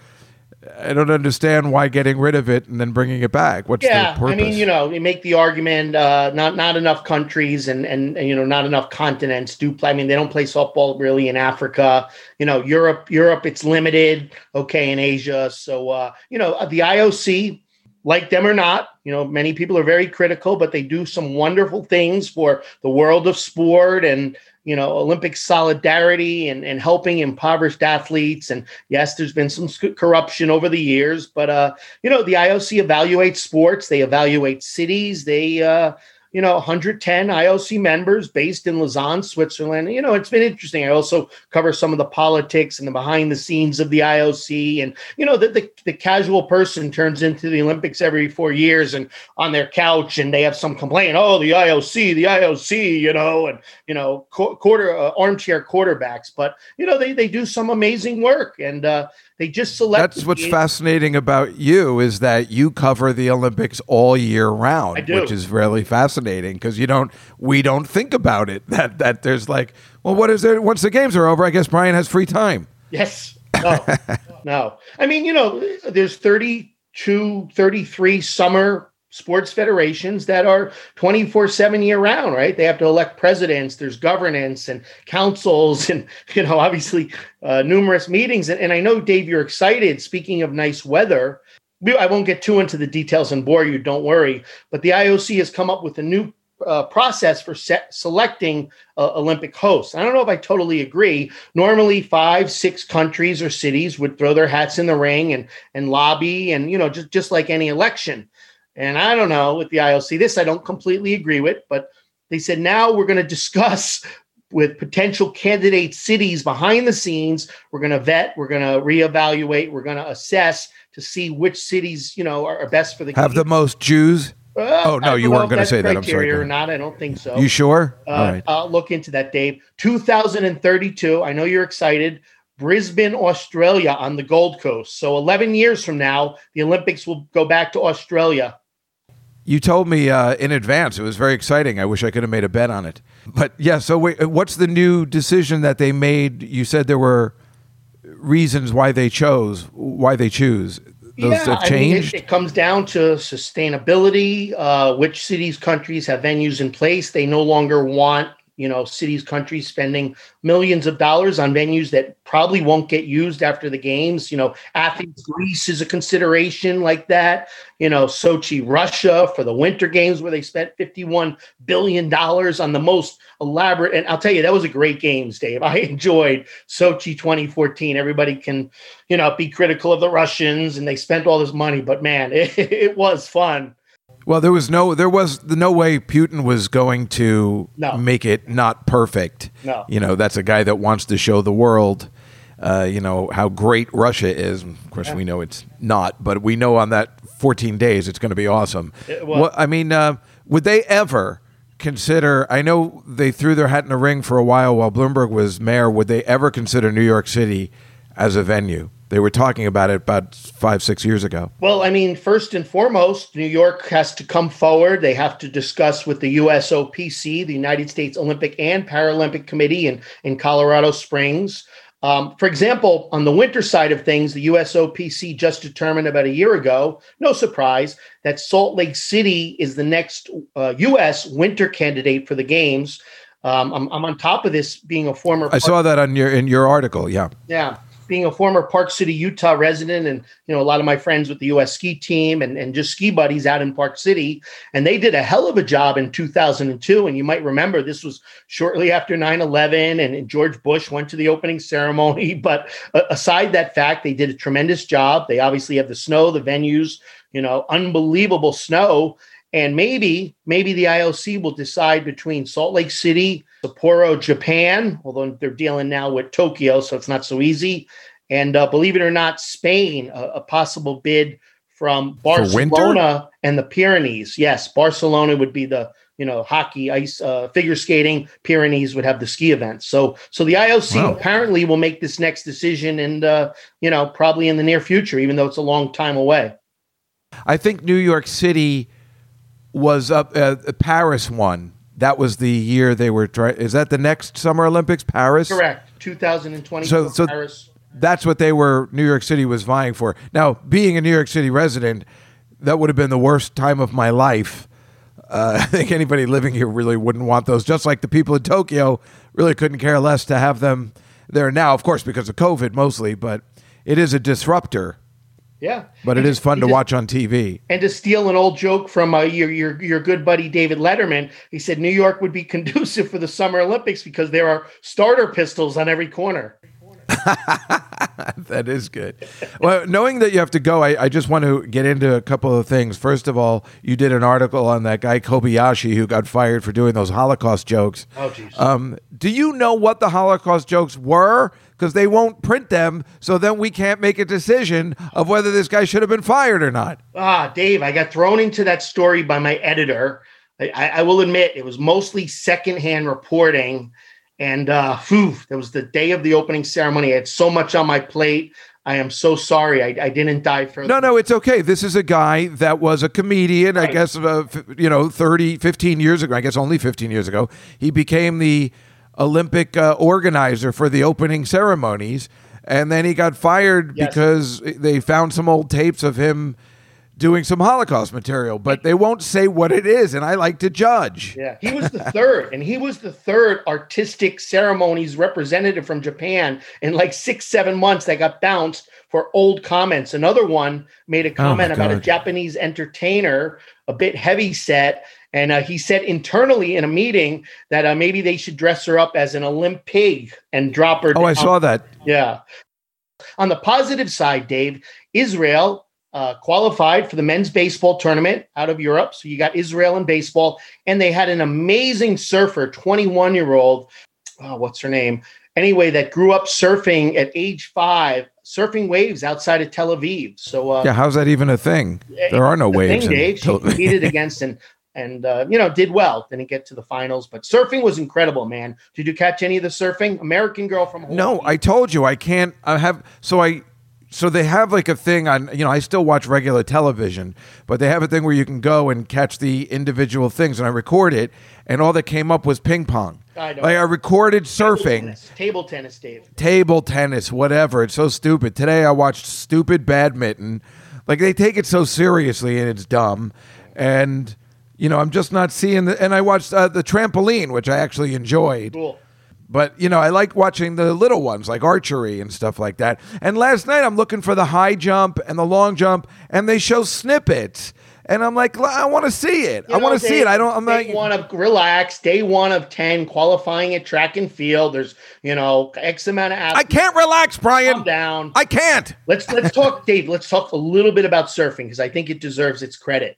S5: I don't understand why getting rid of it and then bringing it back. What's
S4: yeah,
S5: the purpose?
S4: I mean, you know, you make the argument uh, not not enough countries and, and and you know not enough continents do play. I mean, they don't play softball really in Africa. You know, Europe, Europe, it's limited. Okay, in Asia, so uh, you know the IOC, like them or not, you know, many people are very critical, but they do some wonderful things for the world of sport and you know Olympic solidarity and and helping impoverished athletes. And yes, there's been some corruption over the years, but uh, you know the IOC evaluates sports they evaluate cities they uh you know 110 IOC members based in Lausanne Switzerland. You know it's been interesting. I also cover some of the politics and the behind the scenes of the IOC and you know the, the the casual person turns into the Olympics every 4 years and on their couch and they have some complaint oh the IOC the IOC you know and you know quarter uh, armchair quarterbacks. But you know they they do some amazing work and uh they just select
S5: That's what's fascinating about you is that you cover the Olympics all year round,
S4: I do.
S5: which is really fascinating because you don't we don't think about it <laughs> that that there's like, well, what is there once the games are over? I guess Brian has free time.
S4: Yes. No. <laughs> no. I mean, you know, there's 32, 33 summer sports federations that are 24 7 year round, right? They have to elect presidents, there's governance and councils, <laughs> and, you know, obviously uh, numerous meetings. And, and I know, Dave, you're excited. Speaking of nice weather, we- I won't get too into the details and bore you, don't worry. But the IOC has come up with a new uh, process for selecting uh, Olympic hosts. I don't know if I totally agree. Normally, five, six countries or cities would throw their hats in the ring and and lobby, and you know, just just like any election. And I don't know with the IOC, this I don't completely agree with, but they said now we're going to discuss with potential candidate cities behind the scenes. We're going to vet, we're going to reevaluate, we're going to assess to see which cities you know are, are best for the
S5: Have the most Jews.
S4: Uh,
S5: Oh, no, you weren't gonna say that. I'm sorry,
S4: or not. I don't think so.
S5: You sure?
S4: Uh,
S5: All right.
S4: I'll look into that, Dave. 2032. I know you're excited. Brisbane, Australia on the Gold Coast. So 11 years from now, the Olympics will go back to Australia.
S5: You told me uh, in advance. It was very exciting. I wish I could have made a bet on it. But yeah, so wait, what's the new decision that they made? You said there were reasons why they chose, why they choose. Those have
S4: I mean, it- it, comes down to sustainability. Uh, which cities, countries have venues in place? They no longer want you know cities, countries spending millions of dollars on venues that probably won't get used after the games. You know, Athens, Greece is a consideration like that. You know, Sochi, Russia for the Winter Games where they spent fifty-one billion dollars on the most elaborate. And I'll tell you, that was a great games, Dave. I <laughs> enjoyed Sochi 2014. Everybody can you know, be critical of the Russians and they spent all this money, but man, <laughs> it, it was fun.
S5: Well, there was no, there was no way Putin was going to
S4: No.
S5: make it not perfect.
S4: No.
S5: You know, that's a guy that wants to show the world. Uh, you know how great Russia is. Of course, we know it's not, but we know on that 14 days it's going to be awesome.
S4: It was.
S5: What- I mean, uh, would they ever consider? I know they threw their hat in the ring for a while while Bloomberg was mayor. Would they ever consider New York City as a venue? They were talking about it about five, six years ago.
S4: Well, I mean, first and foremost, New York has to come forward. They have to discuss with the USOPC, the United States Olympic and Paralympic Committee in, in Colorado Springs. Um, for example, on the winter side of things, the USOPC just determined about a year ago, no surprise, that Salt Lake City is the next uh, U.S. winter candidate for the Games. Um, I'm, I'm on top of this being a former.
S5: I saw that on your in your article. Yeah.
S4: Yeah. Being a former Park City, Utah resident, and you know, a lot of my friends with the US ski team and, and just ski buddies out in Park City. And they did a hell of a job in 2002. And you might remember this was shortly after 9-11 and, George Bush went to the opening ceremony. <laughs> But uh, aside that fact, they did a tremendous job. They obviously have the snow, the venues, you know, unbelievable snow. And maybe, maybe the IOC will decide between Salt Lake City, Sapporo, Japan, although they're dealing now with Tokyo, so it's not so easy. And uh, believe it or not, Spain, a, a possible bid from Barcelona and the Pyrenees. Yes, Barcelona would be the you know hockey, ice, uh, figure skating. Pyrenees would have the ski events. So, so the IOC
S5: Wow.
S4: apparently will make this next decision, and uh, you know probably in the near future, even though it's a long time away.
S5: I think New York City was up. Uh, Paris won. That was the year they were trying. Is that the next Summer Olympics? Paris.
S4: Correct. 2020
S5: So- so-
S4: Paris.
S5: That's what they were. New York City was vying for. Now, being a New York City resident, that would have been the worst time of my life. Uh, <laughs> I think anybody living here really wouldn't want those. Just like the people in Tokyo really couldn't care less to have them there now. Of course, because of COVID mostly, but it is a disruptor.
S4: Yeah.
S5: But it
S4: And
S5: is fun to watch on TV.
S4: And to steal an old joke from uh, your, your your good buddy David Letterman, he said New York would be <laughs> conducive for the Summer Olympics because there are starter pistols on every corner. <laughs>
S5: That is good. Well, knowing that you have to go, I, I just want to get into a couple of things. First of all, you did an article on that guy Kobayashi who got fired for doing those Holocaust jokes.
S4: Oh, jeez.
S5: Um, do you know what the Holocaust jokes were? Because they won't print them, so then we can't make a decision of whether this guy should have been fired or not.
S4: Ah, Dave, I got thrown into that story by my editor. I, I will admit it was mostly secondhand reporting. And uh, phew, that was the day of the opening ceremony. I had so much on my plate. I am so sorry. I, I didn't dive further.
S5: No, no, it's okay. This is a guy that was a comedian, I guess, uh, f- you know, 30, 15 years ago. I guess only 15 years ago. He became the Olympic uh, organizer for the opening ceremonies. And then he got fired
S4: Yes.
S5: because they found some old tapes of him doing some Holocaust material, but they won't say what it is. And I like to judge.
S4: Yeah, he was the third, and he was the third artistic ceremonies representative from Japan in like six, seven months that got bounced for old comments. Another one made a comment about a Japanese entertainer, a bit heavy set. And uh, he said internally in a meeting that uh, maybe they should dress her up as an Olympig and drop her.
S5: Oh, I saw that.
S4: Yeah. On the positive side, Dave, Israel uh, qualified for the men's baseball tournament out of Europe. So you got Israel in baseball, and they had an amazing surfer, 21 year old. Oh, what's her name? Anyway, that grew up surfing at age five, surfing waves outside of Tel Aviv. So uh,
S5: Yeah, how's that even a thing? There are no waves.
S4: Thing,
S5: in
S4: Dave, she competed against and and uh, you know did well. Didn't get to the finals, but surfing was incredible, man. Did you catch any of the surfing? American Girl from Hawaii.
S5: No, I told you I can't. I have so I so they have like a thing on. You know, I still watch regular television, but they have a thing where you can go and catch the individual things, and I record it, and all that came up was ping pong.
S4: I know.
S5: Like I recorded
S4: Table
S5: surfing,
S4: tennis, table tennis, Dave.
S5: table tennis, whatever. It's so stupid. Today I watched stupid badminton. Like they take it so seriously, and it's dumb. And you know, I'm just not seeing the. And I watched uh, the trampoline, which I actually enjoyed.
S4: Cool.
S5: But you know, I like watching the little ones like archery and stuff like that. And last night I'm looking for the high jump and the long jump, and they show snippets, and I'm like, I want to see it.
S4: You
S5: I want to see it. I don't. I'm
S4: day
S5: not.
S4: one of relax. Day one of ten qualifying at track and field. There's you know X amount of Athletes.
S5: I can't relax, Brian.
S4: Calm down.
S5: I can't.
S4: let's let's talk, <laughs> Dave. Let's talk a little bit about surfing because I think it deserves its credit.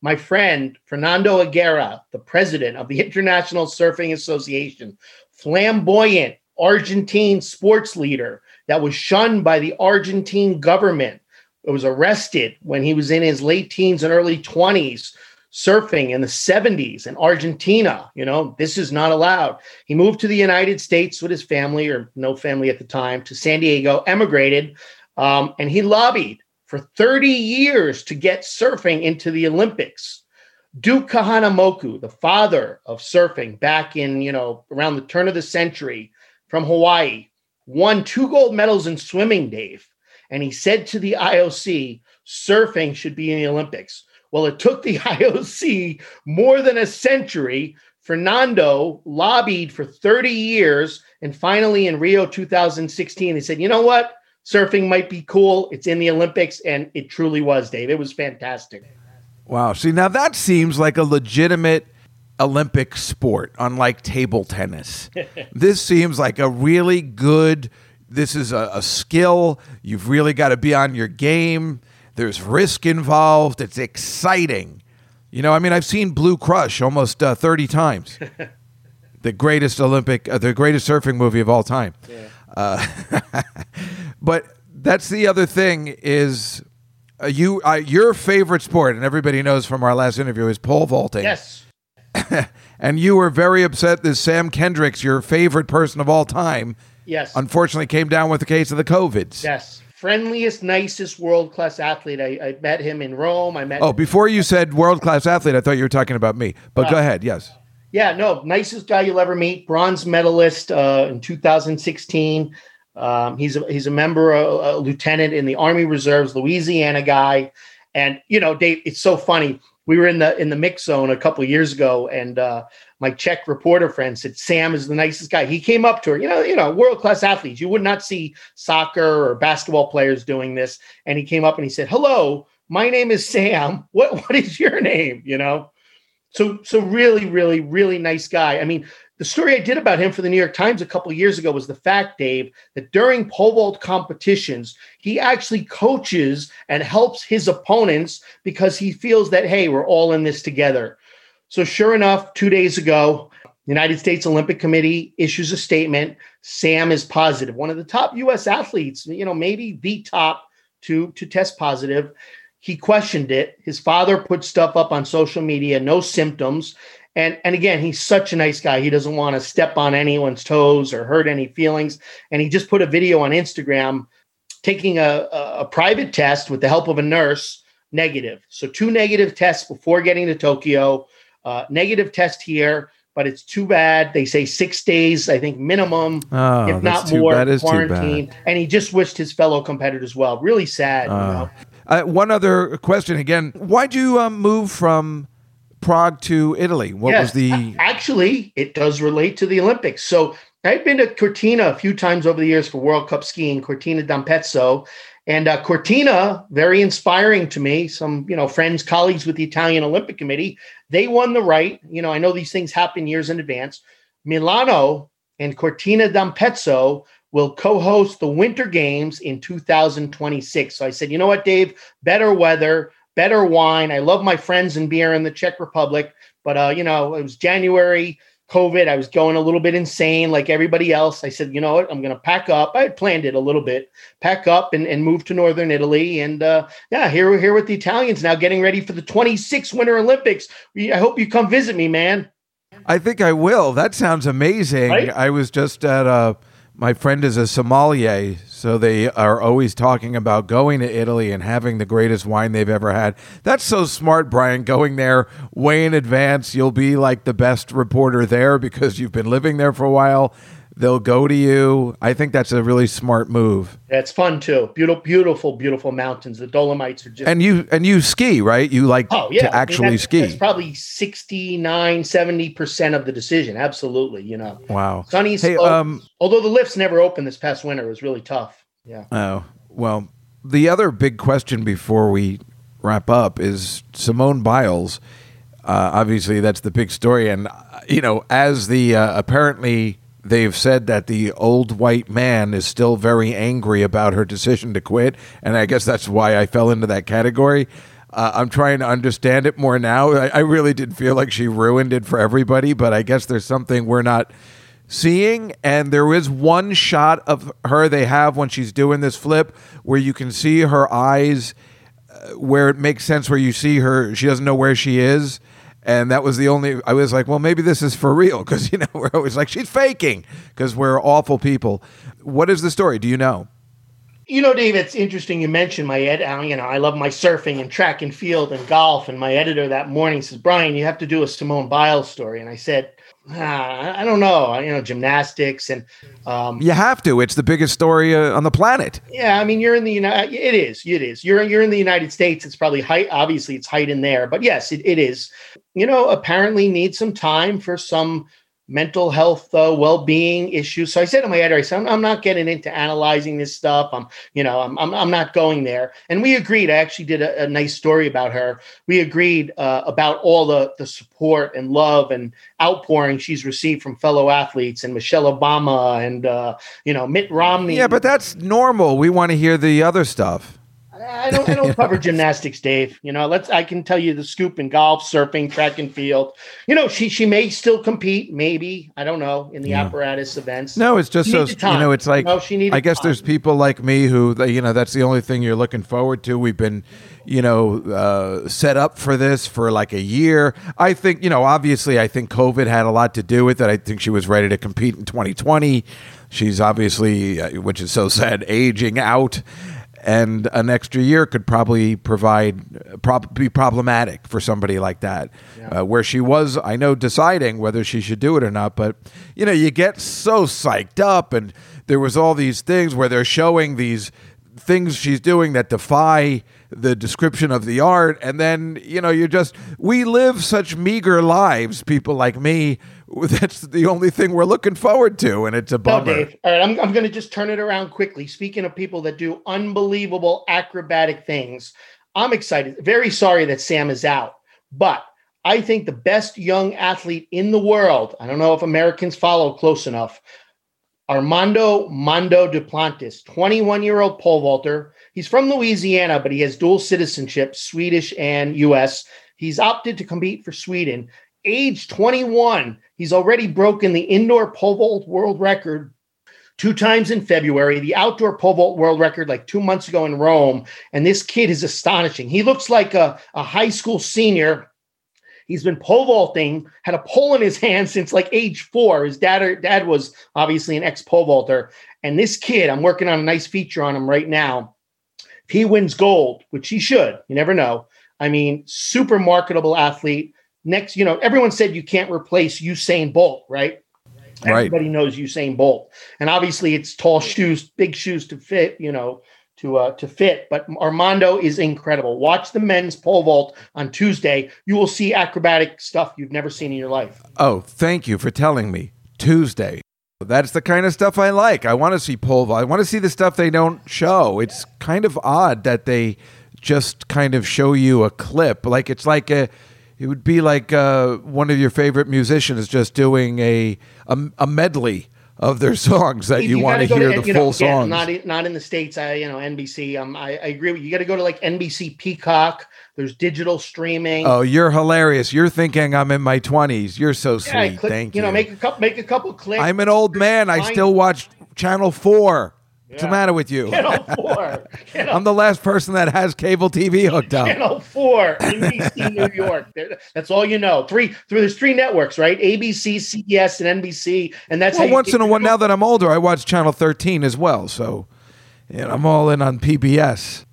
S4: My friend Fernando Aguerre, the president of the International Surfing Association, flamboyant Argentine sports leader that was shunned by the Argentine government, It was arrested when he was in his late teens and early 20s surfing in the 70s in Argentina. You know, this is not allowed. He moved to the United States with his family, or no family at the time, to San Diego, emigrated, um, and he lobbied for 30 years to get surfing into the Olympics. Duke Kahanamoku, the father of surfing back in, you know, around the turn of the century from Hawaii, won two gold medals in swimming, Dave. And he said to the IOC, surfing should be in the Olympics. Well, it took the <laughs> IOC more than a century. Fernando lobbied for 30 years. And finally, in Rio 2016, they said, you know what? Surfing might be cool. It's in the Olympics. And it truly was, Dave. It was fantastic.
S5: Wow. See, now that seems like a legitimate Olympic sport, unlike table tennis. <laughs> this seems like a really good. This is a, a skill. You've really got to be on your game. There's risk involved. It's exciting. You know, I mean, I've seen Blue Crush almost uh, 30 times. <laughs> the greatest Olympic, uh, the greatest surfing movie of all time. Uh, <laughs> but that's the other thing is uh, you uh, your favorite sport, and everybody knows from our last interview is pole vaulting.
S4: Yes. <laughs>
S5: And you were very upset that Sam Kendricks, your favorite person of all time,
S4: Yes.
S5: unfortunately came down with the case of the COVIDs.
S4: yes. Friendliest, nicest world class athlete. I, I met him in Rome. I met
S5: Oh, before you said world class athlete, I thought you were talking about me. But go ahead. Yes.
S4: Yeah, no, nicest guy you'll ever meet. Bronze medalist uh, in 2016. Um, he's a, he's a member, a, lieutenant in the Army Reserves, Louisiana guy. And you know, Dave, it's so funny. We were in the in the mix zone a couple years ago, and uh, my Czech reporter friend said Sam is the nicest guy. He came up to her, you know, you know, world class athletes. You would not see soccer or basketball players doing this. And he came up and he said, "Hello, my name is Sam. What what is your name?" You know. So, so really, really, really nice guy. I mean, the story I did about him for the New York Times a couple years ago was the fact, Dave, that during pole vault competitions, he actually coaches and helps his opponents because he feels that, hey, we're all in this together. So, sure enough, two days ago, United States Olympic Committee issues a statement. Sam is positive, one of the top U.S. athletes, you know, maybe the top to to test positive. He questioned it. His father put stuff up on social media, no symptoms. And, and again, he's such a nice guy. He doesn't want to step on anyone's toes or hurt any feelings. And he just put a video on Instagram taking a, a, a private test with the help of a nurse, negative. So, two negative tests before getting to Tokyo, uh, negative test here, but it's too bad. They say six days, I think, minimum,
S5: Oh,
S4: if not more,
S5: bad. It's too bad.
S4: quarantine. And he just wished his fellow competitors well. Really sad. you know?
S5: Uh, one other question again. Why'd you um, move from Prague to Italy? What was the.
S4: Actually, it does relate to the Olympics. So I've been to Cortina a few times over the years for World Cup skiing, Cortina d'Ampezzo. And uh, Cortina, very inspiring to me. Some, you know, friends, colleagues with the Italian Olympic Committee, they won the right. You know, I know these things happen years in advance. Milano and Cortina d'Ampezzo will co-host the Winter Games in 2026. So I said, you know what, Dave? Better weather, better wine. I love my friends and beer in the Czech Republic, but uh, you know, it was January COVID. I was going a little bit insane like everybody else. I said, you know what? I'm going to pack up. I had planned it a little bit, pack up and, and move to Northern Italy. And uh, yeah, here we're here with the Italians now getting ready for the 26 Winter Olympics. I hope you come visit me, man.
S5: I think I will. That sounds amazing.
S4: Right?
S5: I was just at uh my friend is a sommelier, so they are always talking about going to Italy and having the greatest wine they've ever had. That's so smart, Brian. Going there way in advance, you'll be like the best reporter there because you've been living there for a while. They'll go to you. I think that's a really smart move.
S4: That's fun too. Beautiful, beautiful, beautiful mountains. The Dolomites are just
S5: And you and you ski, right? You like
S4: Oh yeah,
S5: to
S4: I mean,
S5: actually
S4: that's-
S5: ski.
S4: That's probably 69, 70% of the decision. Absolutely, you know.
S5: wow.
S4: Sunny
S5: Hey,
S4: slopes.
S5: um,
S4: Although the lifts never opened this past winter, it was really tough. Yeah.
S5: Oh, well, the other big question before we wrap up is Simone Biles. Uh, obviously, that's the big story. And, uh, you know, as the uh, apparently they've said that the old white man is still very angry about her decision to quit. And I guess that's why I fell into that category. Uh, I'm trying to understand it more now. I, I really did feel like she ruined it for everybody, but I guess there's something we're not seeing and there is one shot of her they have when she's doing this flip where you can see her eyes uh, where it makes sense where you see her she doesn't know where she is and that was the only i was like well maybe this is for real because you know <laughs> we're always like she's faking because we're awful people what is the story do you know
S4: You know, Dave, it's interesting you mentioned my ed. You know, I love my surfing and track and field and golf. And my editor that morning says, Brian, you have to do a Simone Biles story. And I said, ah, I don't know. You know, gymnastics and um,
S5: you have to it's the biggest story uh, on the planet
S4: Yeah, I mean, you're in the United. It is. It is. You're you're in the United States. It's probably height. Obviously, it's height in there. But yes, it, it is. You know, apparently needs some time for some mental health, uh, well-being issues. So I said to my editor, I said, I'm, not getting into analyzing this stuff. I'm, you know, I'm, I'm, I'm not going there. And we agreed. I actually did a, a nice story about her. We agreed uh, about all the the support and love and outpouring she's received from fellow athletes and Michelle Obama and uh, you know Mitt Romney.
S5: yeah but that's normal we want to hear the other stuff
S4: I don't I don't cover <laughs> gymnastics, Dave. You know, let's I can tell you the scoop in golf, surfing, track and field. You know, she she may still compete, maybe. I don't know, in the
S5: Yeah.
S4: apparatus events.
S5: No, it's just
S4: She
S5: so you know. It's like
S4: No, she
S5: I guess
S4: time.
S5: there's people like me who you know that's the only thing you're looking forward to. We've been you know uh, set up for this for like a year. I think you know obviously I think COVID had a lot to do with it. I think she was ready to compete in 2020. She's obviously, uh, which is so sad, aging out. And an extra year could probably provide prob- be problematic for somebody like that. Uh, where she was, I know, deciding whether she should do it or not. But you know, you get so psyched up, and there was all these things where they're showing these things she's doing that defy the description of the art and then you know you're just we live such meager lives people like me <laughs> that's the only thing we're looking forward to and it's a
S4: No,
S5: bummer
S4: Dave. All right, I'm, I'm going to just turn it around quickly. Speaking of people that do unbelievable acrobatic things, I'm excited. Very sorry that Sam is out, but I think the best young athlete in the world, I don't know if Americans follow close enough, Armando Mondo Duplantis, 21 year old pole vaulter. He's from Louisiana, but he has dual citizenship, Swedish and US. He's opted to compete for Sweden. Age 21, he's already broken the indoor pole vault world record two times in February, the outdoor pole vault world record like two months ago in Rome. And this kid is astonishing. He looks like a, a high school senior. He's been pole vaulting, had a pole in his hand since like age four. His dad, dad was obviously an ex pole vaulter. And this kid, I'm working on a nice feature on him right now. If he wins gold, which he should, you never know. I mean, super marketable athlete. Next, you know, everyone said you can't replace Usain Bolt, right?
S5: Right.
S4: Everybody knows Usain Bolt, and obviously it's tall shoes, big shoes to fit. You know, to uh, to fit. But Armando is incredible. Watch the men's pole vault on Tuesday. You will see acrobatic stuff you've never seen in your life.
S5: oh thank you for telling me tuesday that's the kind of stuff i like i want to see pole vault i want to see the stuff they don't show it's kind of odd that they just kind of show you a clip like it's like a it would be like uh, one of your favorite musicians just doing a a, a medley of their <laughs> songs that you, want
S4: gotta
S5: to hear the full
S4: know, again,
S5: songs.
S4: Not in, not in the states. I you know NBC. Um, I, I agree with you. You got to go to like NBC Peacock. There's digital streaming.
S5: oh, you're hilarious. You're thinking I'm in my 20s. You're so sweet.
S4: Yeah, click-
S5: Thank
S4: you
S5: you.
S4: know, make a couple, make a couple clicks.
S5: I'm an old man. I still watch Channel 4. What's the matter with you?
S4: Channel Four. <laughs> Channel,
S5: I'm the last person that has cable TV hooked up.
S4: Channel Four, NBC New York. That's all you know. Three, three. There's three networks, right? ABC, CBS, and NBC, and that's
S5: Well, once in a while, now that I'm older, I watch Channel 13 as well. So, you know, I'm all in on PBS.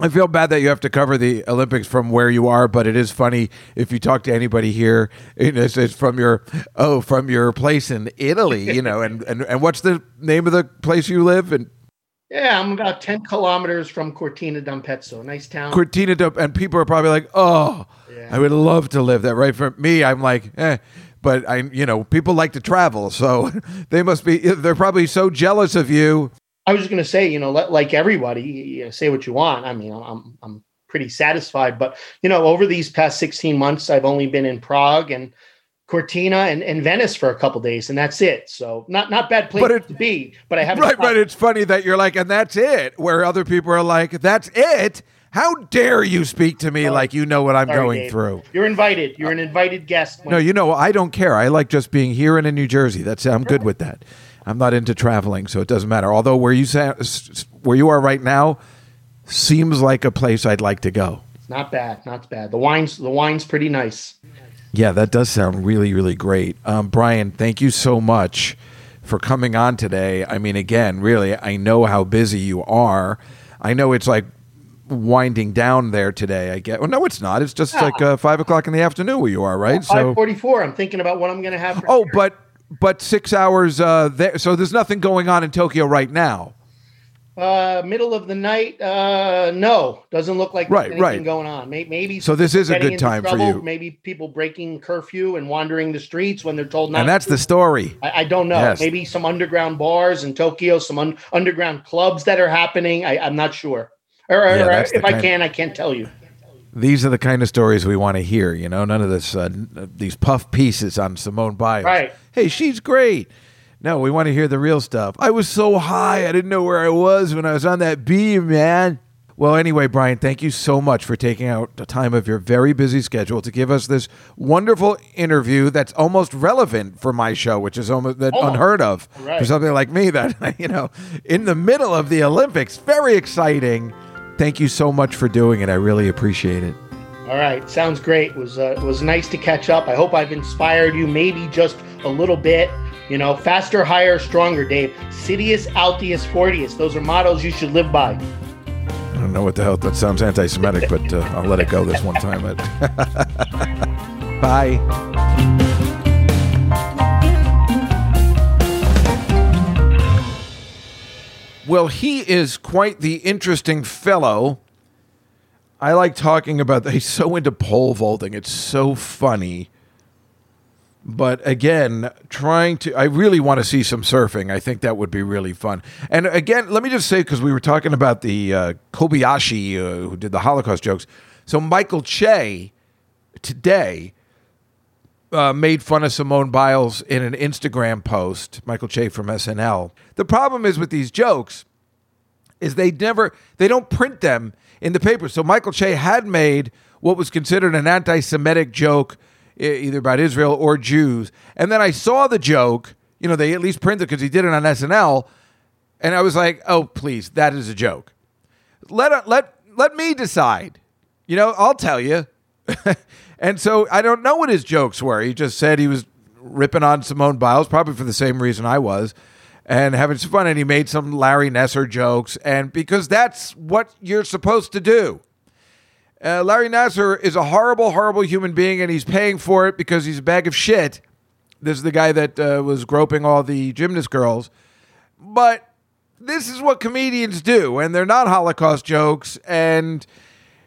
S5: I feel bad that you have to cover the Olympics from where you are, but it is funny if you talk to anybody here. It's, it's from your oh, from your place in Italy, <laughs> you know. And, and and what's the name of the place you live in?
S4: Yeah, I'm about ten kilometers from Cortina d'Ampezzo. Nice town.
S5: Cortina de, and people are probably like, "Oh,
S4: Yeah.
S5: I would love to live there." Right for me, I'm like, "Eh," but I, you know, people like to travel, so <laughs> they must be. They're probably so jealous of you.
S4: I was just going to say, you know, let, like everybody, you know, say what you want. I mean, I'm I'm pretty satisfied, but you know, over these past 16 months, I've only been in Prague and Cortina and, and Venice for a couple days, and that's it. So not not bad place
S5: But it-
S4: to be, but I haven't.
S5: Right, but it's funny that you're like, and that's it. Where other people are like, that's it. How dare you speak to me like you know what I'm
S4: Sorry,
S5: going
S4: Dave.
S5: through?
S4: You're invited. You're uh, an invited guest.
S5: No, you know, I don't care. I like just being here and in New Jersey. That's I'm good with that. I'm not into traveling, so it doesn't matter. Although where you sa- where you are right now seems like a place I'd like to go.
S4: not bad. Not bad. The wine's the wine's pretty nice.
S5: Yeah, that does sound really, really great. Um, Brian, thank you so much for coming on today. I mean, again, really, I know how busy you are. I know it's like winding down there today. I get. Well, no, it's not. It's just like uh, five o'clock in the afternoon where you are, right?
S4: Five forty-four. I'm thinking about what I'm going to have. For
S5: oh,
S4: dinner.
S5: but but six hours uh, there. So there's nothing going on in Tokyo right now.
S4: uh, middle of the night. Uh, no, doesn't look like
S5: Right,
S4: anything
S5: right.
S4: going on. May- Maybe
S5: So this is a good time for you.
S4: Maybe people breaking curfew and wandering the streets when they're told not.
S5: And that's
S4: to.
S5: the story.
S4: I, I don't know.
S5: Yes.
S4: Maybe some underground bars in Tokyo, some un- underground clubs that are happening. I, I'm not sure. Or, or-
S5: Yeah,
S4: or if I can, I can't tell you.
S5: These are the kind of stories we want to hear. You know, none of this uh, these puff pieces on Simone Biles.
S4: Right.
S5: Hey, she's great. No, we want to hear the real stuff. I was so high, I didn't know where I was when I was on that beam, man. Well, anyway, Brian, thank you so much for taking out the time of your very busy schedule to give us this wonderful interview that's almost relevant for my show, which is almost that
S4: Almost.
S5: unheard of
S4: Right.
S5: for something like me that, <laughs> you know, in the middle of the Olympics. Very exciting. Thank you so much for doing it. I really appreciate it.
S4: All right, sounds great. It was uh, it was nice to catch up. I hope I've inspired you, maybe just a little bit. You know, faster, higher, stronger, Dave. Citius, Altius, Fortius. Those are mottos you should live by.
S5: I don't know what the hell that sounds anti-Semitic, but uh, I'll let it go this one time. <laughs> Bye. Well, he is quite the interesting fellow. I like talking about that. He's so into pole vaulting. It's so funny. But again, trying to, I really want to see some surfing. I think that would be really fun. And again, let me just say, because we were talking about the uh, Kobayashi uh, who did the Holocaust jokes. So Michael Che today uh, made fun of Simone Biles in an Instagram post. Michael Che from SNL. The problem is with these jokes is they never they don't print them in the paper. So Michael Che had made what was considered an anti-Semitic joke either about Israel or Jews. And then I saw the joke, you know, they at least printed because he did it on SNL, and I was like, "Oh, please, that is a joke." Let let let me decide. You know, I'll tell you. <laughs> and so I don't know what his jokes were. He just said he was ripping on Simone Biles, probably for the same reason I was, and having some fun. And he made some Larry Nassar jokes, and because that's what you're supposed to do. Uh, Larry Nassar is a horrible, horrible human being, and he's paying for it because he's a bag of shit. This is the guy that uh, was groping all the gymnast girls. But this is what comedians do, and they're not Holocaust jokes. And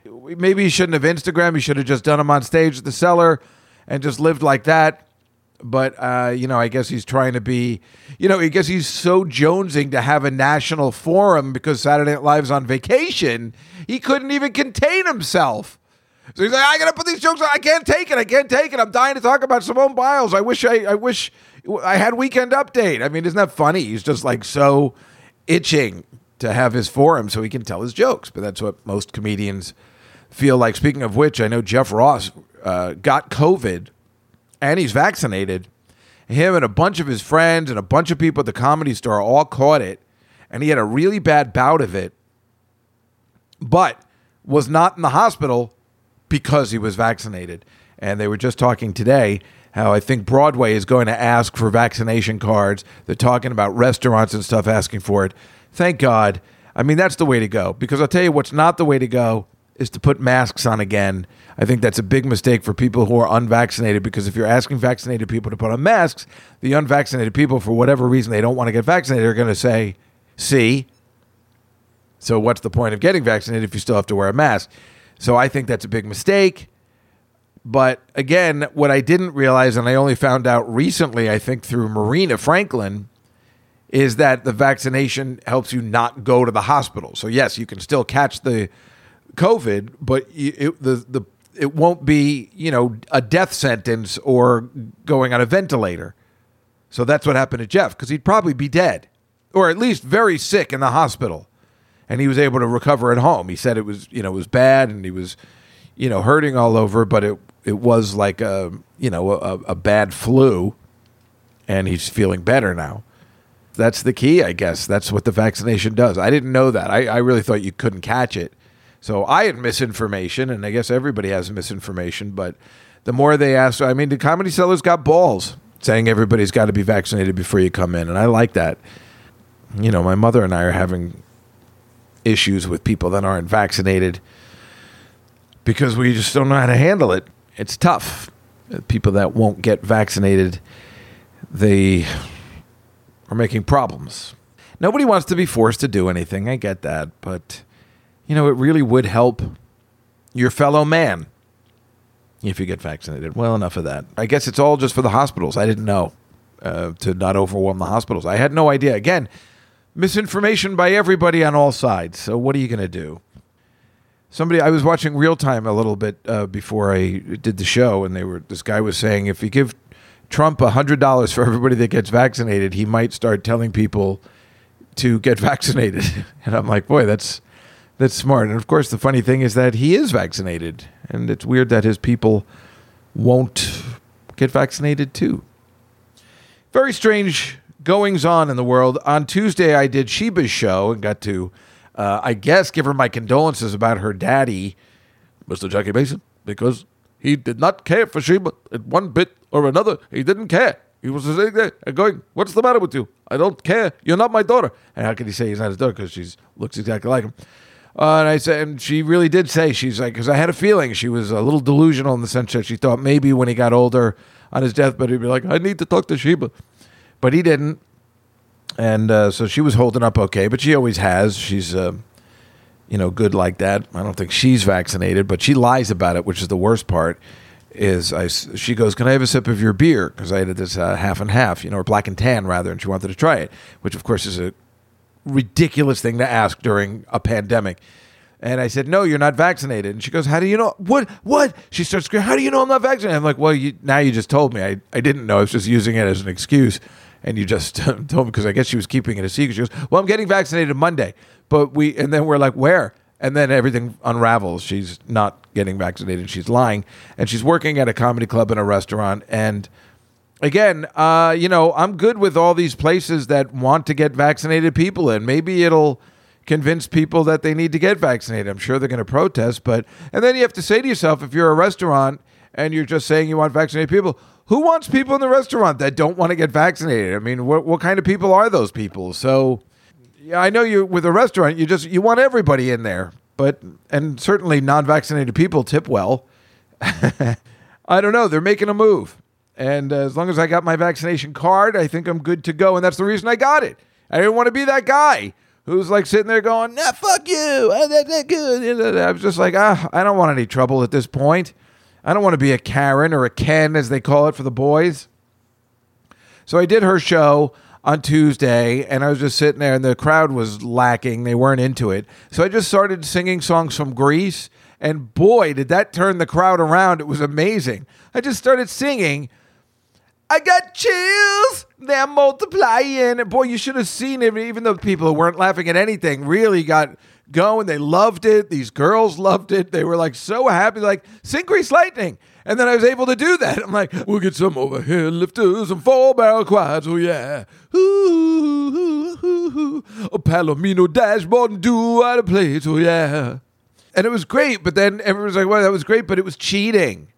S5: maybe he shouldn't have Instagram. He should have just done them on stage at the cellar and just lived like that. But uh, you know, I guess he's trying to be. You know, I guess he's so jonesing to have a national forum because Saturday Night Live's on vacation. He couldn't even contain himself. So he's like, I gotta put these jokes on. I can't take it. I can't take it. I'm dying to talk about Simone Biles. I wish I, I wish I had weekend update. I mean, isn't that funny? He's just like so itching to have his forum so he can tell his jokes. But that's what most comedians feel like. Speaking of which, I know Jeff Ross uh, got COVID and he's vaccinated. Him and a bunch of his friends and a bunch of people at the comedy store all caught it, and he had a really bad bout of it, but was not in the hospital because he was vaccinated. And they were just talking today how I think Broadway is going to ask for vaccination cards. They're talking about restaurants and stuff asking for it. Thank God. I mean, that's the way to go. Because I'll tell you what's not the way to go is to put masks on again. I think that's a big mistake for people who are unvaccinated because if you're asking vaccinated people to put on masks, the unvaccinated people, for whatever reason they don't want to get vaccinated, are going to say, see, so what's the point of getting vaccinated if you still have to wear a mask? So I think that's a big mistake. But again, what I didn't realize, and I only found out recently, I think through Marina Franklin, is that the vaccination helps you not go to the hospital. So yes, you can still catch the COVID, but it, the the it won't be you know a death sentence or going on a ventilator. So that's what happened to Jeff because he'd probably be dead, or at least very sick in the hospital, and he was able to recover at home. He said it was you know it was bad and he was you know hurting all over, but it it was like a you know a, a bad flu, and he's feeling better now. That's the key, I guess. That's what the vaccination does. I didn't know that. I, I really thought you couldn't catch it. So I had misinformation, and I guess everybody has misinformation. But the more they ask, I mean, the Comedy Cellar's got balls saying everybody's got to be vaccinated before you come in, and I like that. You know, my mother and I are having issues with people that aren't vaccinated because we just don't know how to handle it. It's tough. Uh, people that won't get vaccinated, they are making problems. Nobody wants to be forced to do anything. I get that, but you know, it really would help your fellow man if you get vaccinated. Well, enough of that. I guess it's all just for the hospitals. I didn't know uh, to not overwhelm the hospitals. I had no idea. Again, misinformation by everybody on all sides. So what are you going to do? Somebody, I was watching real time a little bit uh, before I did the show, and they were. This guy was saying if you give Trump hundred dollars for everybody that gets vaccinated, he might start telling people to get <laughs> vaccinated. And I'm like, boy, that's that's smart. And of course, the funny thing is that he is vaccinated, and it's weird that his people won't get vaccinated too. Very strange goings on in the world. On Tuesday, I did Sheba's show and got to, uh, I guess, give her my condolences about her daddy, Mr. Jackie Mason, because he did not care for Sheba in one bit or another. He didn't care. He was sitting there and going, "What's the matter with you? I don't care. You're not my daughter." And how can he say he's not his daughter because she looks exactly like him? Uh, and I said, and she really did say she's like, because I had a feeling she was a little delusional in the sense that she thought maybe when he got older on his deathbed he'd be like, "I need to talk to Sheba," but he didn't. And uh, so she was holding up okay, but she always has. She's, uh, you know, good like that. I don't think she's vaccinated, but she lies about it, which is the worst part. Is I? She goes, "Can I have a sip of your beer?" Because I had this uh, half and half, you know, or black and tan rather, and she wanted to try it, which of course is a ridiculous thing to ask during a pandemic. And I said, "No, you're not vaccinated." And she goes, "How do you know? What? What?" She starts screaming, "How do you know I'm not vaccinated?" I'm like, "Well, you, now you just told me. I, I didn't know. I was just using it as an excuse." And you just <laughs> told me because I guess she was keeping it a secret. She goes, "Well, I'm getting vaccinated Monday." But we and then we're like, "Where?" And then everything unravels. She's not getting vaccinated. She's lying, and she's working at a comedy club and a restaurant. And again, uh, you know, I'm good with all these places that want to get vaccinated people in. Maybe it'll convince people that they need to get vaccinated. I'm sure they're going to protest, but and then you have to say to yourself, if you're a restaurant and you're just saying you want vaccinated people, who wants people in the restaurant that don't want to get vaccinated? I mean, what what kind of people are those people? So, yeah, I know you with a restaurant, you just you want everybody in there, but and certainly non-vaccinated people tip well. <laughs> I don't know. They're making a move. And uh, as long as I got my vaccination card, I think I'm good to go. And that's the reason I got it. I didn't want to be that guy who's like sitting there going, nah, fuck you. Good." I was just like, ah, I don't want any trouble at this point. I don't want to be a Karen or a Ken, as they call it for the boys. So I did her show on Tuesday, and I was just sitting there, and the crowd was lacking. They weren't into it. So I just started singing songs from Grease And boy, did that turn the crowd around. It was amazing. I just started singing. I got chills. They're multiplying. Boy, you should have seen it. Even though people who weren't laughing at anything really got going. They loved it. These girls loved it. They were like so happy, like sing Grease Lightning. And then I was able to do that. I'm like, we'll get some overhead lifters and four barrel quads. Oh, yeah. Ooh, ooh, ooh, ooh. A Palomino dashboard and do out of place. Oh, yeah. And it was great. But then everyone's like, well, that was great, but it was cheating.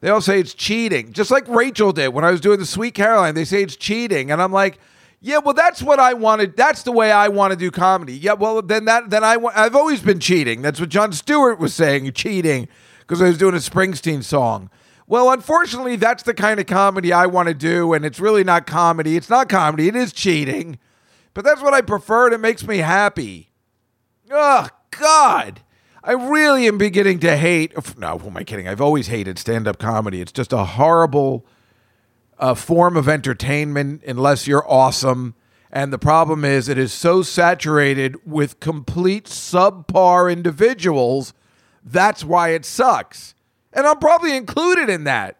S5: They all say it's cheating, just like Rachel did when I was doing the Sweet Caroline. They say it's cheating, and I'm like, yeah, well, that's what I wanted. That's the way I want to do comedy. Yeah, well, then that then I wa- I've always been cheating. That's what Jon Stewart was saying, cheating, because I was doing a Springsteen song. Well, unfortunately, that's the kind of comedy I want to do, and it's really not comedy. It's not comedy. It is cheating, but that's what I prefer. and It makes me happy. Oh God. I really am beginning to hate. No, who am I kidding? I've always hated stand up comedy. It's just a horrible uh, form of entertainment unless you're awesome. And the problem is, it is so saturated with complete subpar individuals. That's why it sucks. And I'm probably included in that.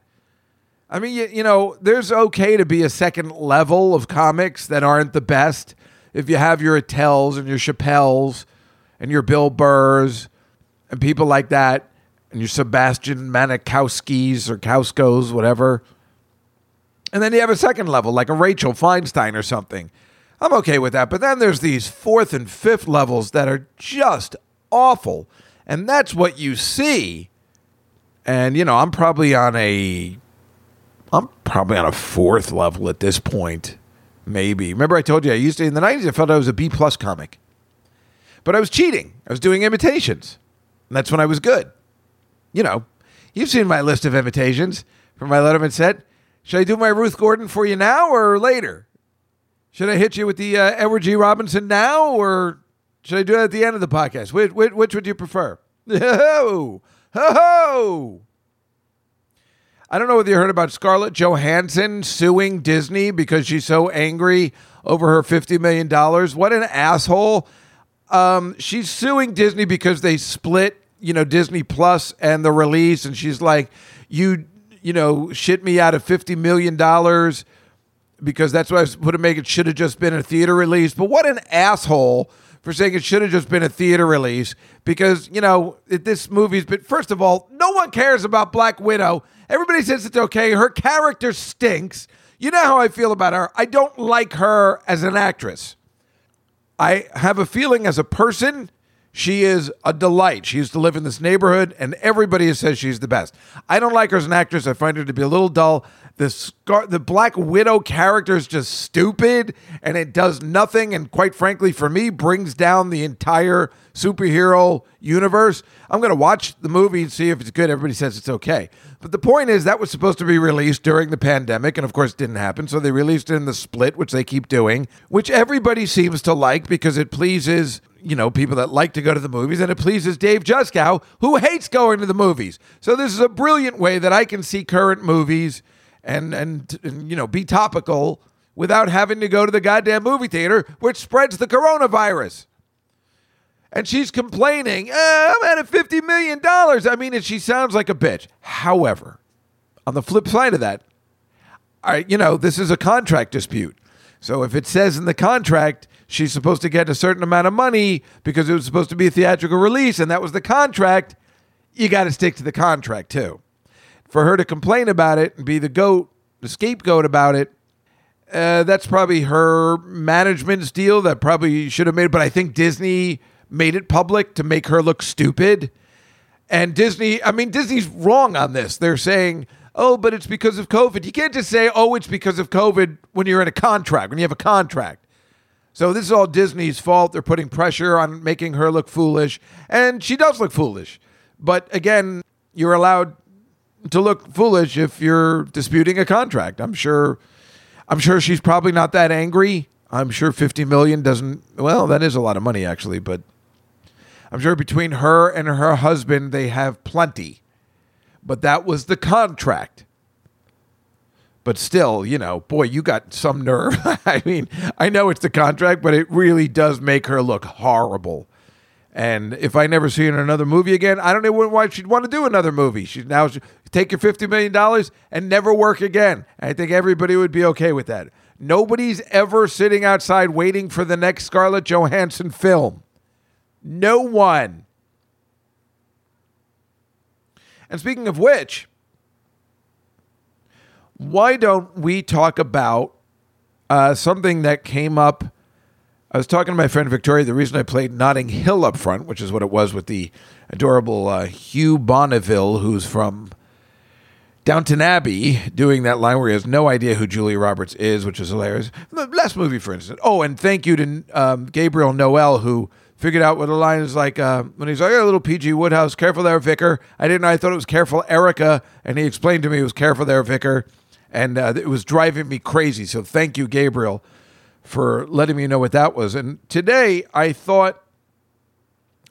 S5: I mean, you, you know, there's okay to be a second level of comics that aren't the best. If you have your Attels and your Chappelles and your Bill Burrs and people like that, and your Sebastian Manikowskis or Kauskos, whatever. And then you have a second level, like a Rachel Feinstein or something. I'm okay with that. But then there's these fourth and fifth levels that are just awful. And that's what you see. And, you know, I'm probably on a. I'm probably on a fourth level at this point, maybe. Remember, I told you I used to in the '90s. I felt I was a B plus comic, but I was cheating. I was doing imitations, that's when I was good. You know, you've seen my list of invitations from my Letterman set. Should I do my Ruth Gordon for you now or later? Should I hit you with the uh, Edward G. Robinson now or should I do it at the end of the podcast? Which, which, which would you prefer? <laughs> Ho ho ho! I don't know whether you heard about Scarlett Johansson suing Disney because she's so angry over her $50 million. What an asshole. Um, she's suing Disney because they split, you know, Disney Plus and the release. And she's like, you, you know, shit me out of $50 million because that's why I would have make it should have just been a theater release. But what an asshole for saying it should have just been a theater release because you know it, this movie's been. First of all, no one cares about Black Widow. Everybody says it's okay. Her character stinks. You know how I feel about her. I don't like her as an actress. I have a feeling as a person, she is a delight. She used to live in this neighborhood, and everybody says she's the best. I don't like her as an actress. I find her to be a little dull. The Scar- the Black Widow character is just stupid, and it does nothing. And quite frankly, for me, brings down the entire superhero universe. I'm going to watch the movie and see if it's good. Everybody says it's okay. But the point is, that was supposed to be released during the pandemic, and of course, it didn't happen. So they released it in the split, which they keep doing, which everybody seems to like because it pleases, you know, people that like to go to the movies, and it pleases Dave Juskow, who hates going to the movies. So this is a brilliant way that I can see current movies and, and, and you know, be topical without having to go to the goddamn movie theater, which spreads the coronavirus and she's complaining, eh, I'm at a $50 million. I mean, and she sounds like a bitch. However, on the flip side of that, right, you know, this is a contract dispute. So if it says in the contract she's supposed to get a certain amount of money because it was supposed to be a theatrical release and that was the contract, you got to stick to the contract too. For her to complain about it and be the goat, the scapegoat about it, uh, that's probably her management's deal that probably should have made. But I think Disney made it public to make her look stupid. And Disney, I mean, Disney's wrong on this. They're saying, oh, but it's because of COVID. You can't just say, oh, it's because of COVID when you're in a contract, when you have a contract. So this is all Disney's fault. They're putting pressure on making her look foolish. And she does look foolish. But again, you're allowed to look foolish if you're disputing a contract. I'm sure I'm sure she's probably not that angry. I'm sure 50 million doesn't well, that is a lot of money actually, but I'm sure between her and her husband they have plenty. But that was the contract. But still, you know, boy, you got some nerve. <laughs> I mean, I know it's the contract, but it really does make her look horrible. And if I never see her in another movie again, I don't know why she'd want to do another movie. She'd now take your $50 million and never work again. I think everybody would be okay with that. Nobody's ever sitting outside waiting for the next Scarlett Johansson film. No one. And speaking of which, why don't we talk about uh, something that came up? I was talking to my friend Victoria. The reason I played Notting Hill up front, which is what it was with the adorable uh, Hugh Bonneville, who's from Downton Abbey, doing that line where he has no idea who Julia Roberts is, which is hilarious. The last movie, for instance. Oh, and thank you to um, Gabriel Noel, who figured out what the line is like uh, when he's like, "A little PG Wodehouse, careful there, Vicar." I didn't know. I thought it was careful, Erica, and he explained to me it was careful there, Vicar, and uh, it was driving me crazy. So thank you, Gabriel, for letting me know what that was. And today I thought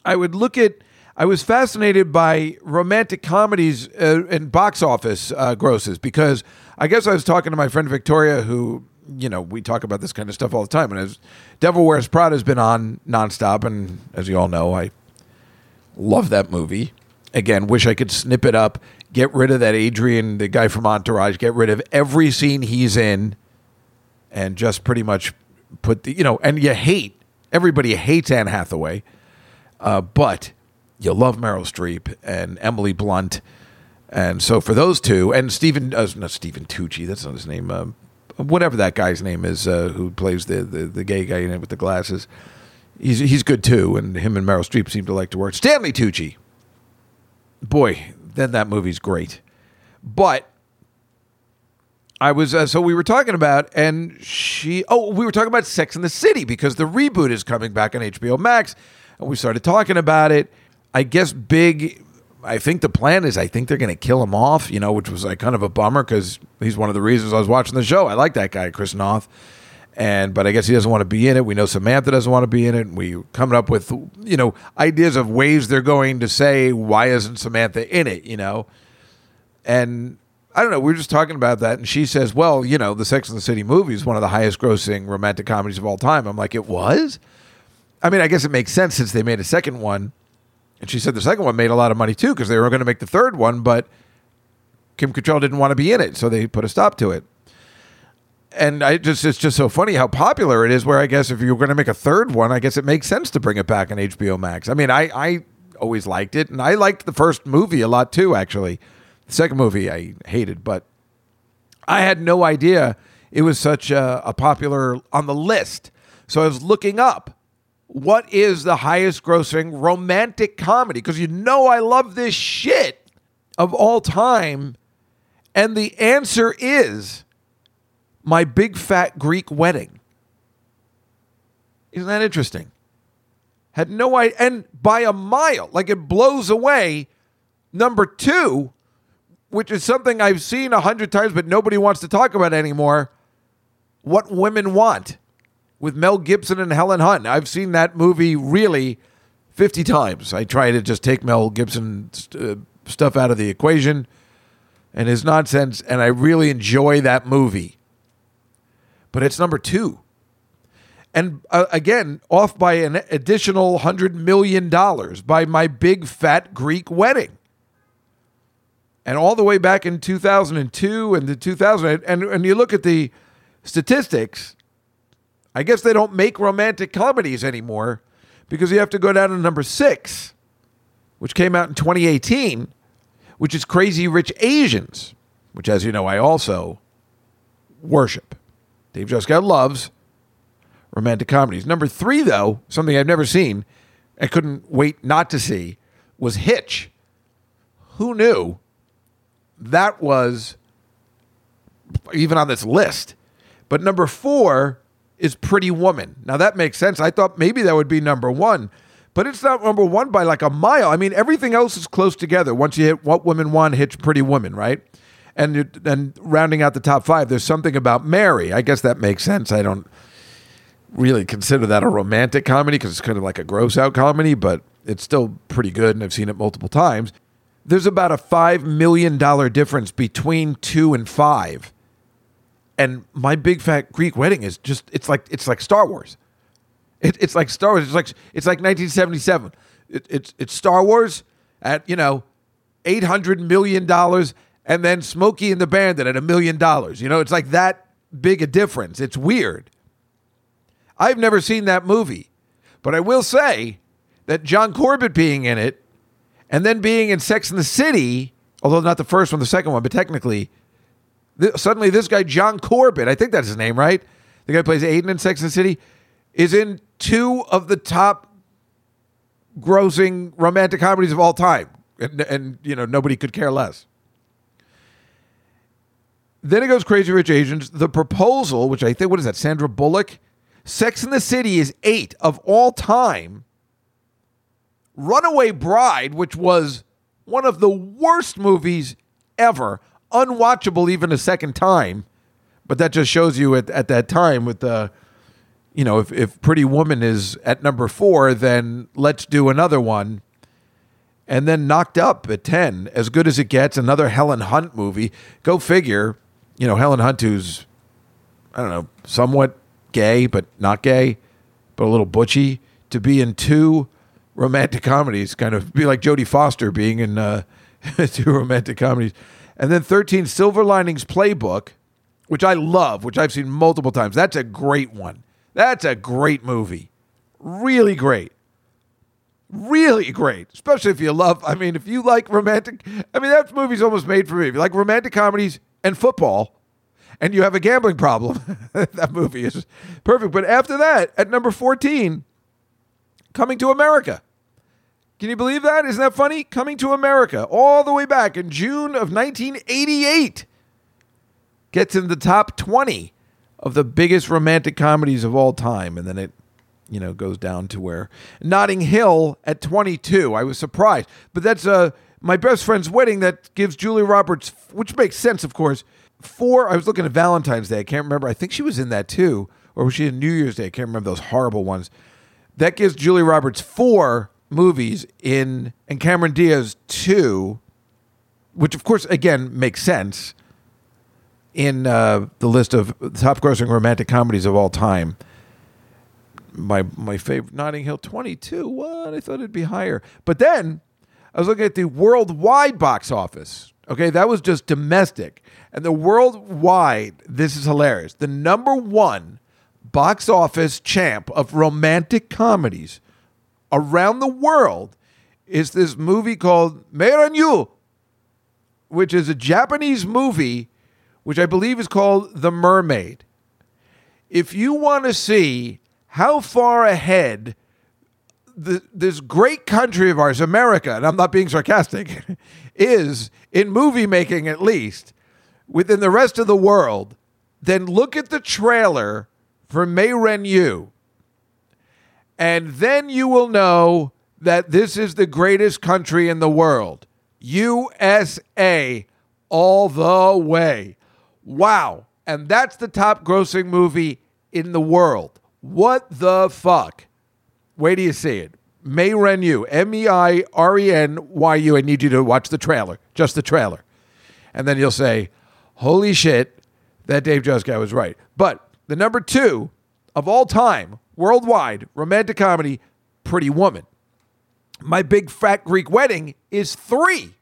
S5: I would look at. I was fascinated by romantic comedies uh, and box office uh, grosses because I guess I was talking to my friend Victoria, who you know we talk about this kind of stuff all the time. And as Devil Wears Prada has been on nonstop, and as you all know, I love that movie. Again, wish I could snip it up, get rid of that Adrian, the guy from Entourage, get rid of every scene he's in, and just pretty much put the you know. And you hate everybody hates Anne Hathaway, uh, but you love Meryl Streep and Emily Blunt. And so for those two, and Stephen, uh, not Stephen Tucci, that's not his name, um, whatever that guy's name is, uh, who plays the, the the gay guy in it with the glasses, he's he's good too. And him and Meryl Streep seem to like to work. Stanley Tucci, boy, then that movie's great. But I was uh, so we were talking about, and she oh we were talking about Sex in the City because the reboot is coming back on HBO Max, and we started talking about it. I guess big. I think the plan is I think they're going to kill him off, you know, which was like kind of a bummer because he's one of the reasons I was watching the show. I like that guy, Chris Noth, and but I guess he doesn't want to be in it. We know Samantha doesn't want to be in it. We coming up with you know ideas of ways they're going to say why isn't Samantha in it, you know, and I don't know. We were just talking about that, and she says, "Well, you know, the Sex and the City movie is one of the highest-grossing romantic comedies of all time." I'm like, "It was." I mean, I guess it makes sense since they made a second one, and she said the second one made a lot of money too because they were going to make the third one, but Kim Cattrall didn't want to be in it, so they put a stop to it. And I just it's just so funny how popular it is. Where I guess if you're going to make a third one, I guess it makes sense to bring it back on HBO Max. I mean, I I always liked it, and I liked the first movie a lot too. Actually, the second movie I hated, but I had no idea it was such a, a popular on the list. So I was looking up what is the highest grossing romantic comedy because you know I love this shit of all time, and the answer is my big fat Greek wedding. Isn't that interesting? Had no idea, and by a mile, like it blows away. Number two, which is something I've seen a hundred times, but nobody wants to talk about anymore. What women want with Mel Gibson and Helen Hunt. I've seen that movie really 50 times. I try to just take Mel Gibson uh, stuff out of the equation and his nonsense, and I really enjoy that movie. But it's number two. And uh, again, off by an additional $100 million by my big fat Greek wedding and all the way back in 2002 and the 2000 and and you look at the statistics i guess they don't make romantic comedies anymore because you have to go down to number 6 which came out in 2018 which is crazy rich asians which as you know i also worship. Dave juskow loves romantic comedies. Number 3 though something i've never seen i couldn't wait not to see was hitch. Who knew? That was even on this list. But number four is Pretty Woman. Now that makes sense. I thought maybe that would be number one, but it's not number one by like a mile. I mean, everything else is close together. Once you hit What Women Want, hits Pretty Woman, right? And then rounding out the top five, there's something about Mary. I guess that makes sense. I don't really consider that a romantic comedy because it's kind of like a gross out comedy, but it's still pretty good, and I've seen it multiple times there's about a $5 million difference between two and five. And my big fat Greek wedding is just, it's like, it's like Star Wars. It, it's like Star Wars. It's like, it's like 1977. it, it's it's Star Wars at you know eight hundred million dollars, and then Smokey and the Bandit at a million dollars. You know, it's like that big a difference. It's weird. I've never seen that movie, but I will say that John Corbett being in it, and then being in Sex and the City, although not the first one, the second one, but technically, th- suddenly this guy John Corbett, I think that's his name, right? The guy who plays Aiden in Sex and the City, is in two of the top grossing romantic comedies of all time, and, and you know nobody could care less. Then it goes Crazy Rich Asians. The Proposal, which I think what is that? Sandra Bullock. Sex in the City is eight of all time. Runaway Bride, which was one of the worst movies ever, unwatchable even a second time. But that just shows you at, at that time with the, you know, if, if Pretty Woman is at number four, then let's do another one. And then Knocked Up at 10, as good as it gets, another Helen Hunt movie. Go figure, you know, Helen Hunt, who's, I don't know, somewhat gay, but not gay, but a little butchy, to be in two romantic comedies, kind of be like Jodie Foster being in uh, <laughs> two romantic comedies. And then 13, Silver Linings Playbook, which I love, which I've seen multiple times. That's a great one. That's a great movie. Really great. Really great. Especially if you love, I mean, if you like romantic, I mean, that movie's almost made for me. If you like romantic comedies and football, and you have a gambling problem, <laughs> that movie is perfect. But after that, at number 14, Coming to America. Can you believe that? Isn't that funny? Coming to America, all the way back in June of 1988, gets in the top 20 of the biggest romantic comedies of all time. And then it, you know, goes down to where Notting Hill at 22. I was surprised. But that's uh, my best friend's wedding that gives Julie Roberts, which makes sense, of course, four. I was looking at Valentine's Day. I can't remember. I think she was in that too. Or was she in New Year's Day? I can't remember those horrible ones. That gives Julie Roberts four movies in, and Cameron Diaz two, which of course again makes sense in uh, the list of top grossing romantic comedies of all time. My my favorite Notting Hill twenty two. What I thought it'd be higher, but then I was looking at the worldwide box office. Okay, that was just domestic, and the worldwide. This is hilarious. The number one box office champ of romantic comedies around the world is this movie called Mei Ren Yu, which is a Japanese movie, which I believe is called The Mermaid. If you want to see how far ahead the, this great country of ours, America, and I'm not being sarcastic, <laughs> is in movie making at least within the rest of the world, then look at the trailer for Mei Ren Yu. And then you will know that this is the greatest country in the world. USA all the way. Wow. And that's the top grossing movie in the world. What the fuck? Wait till you see it. Mei Ren Yu, M E I R E N Y U. I need you to watch the trailer, just the trailer. And then you'll say, holy shit, that Dave Just guy was right. But the number two of all time, worldwide, romantic comedy, Pretty Woman. My Big Fat Greek Wedding is three.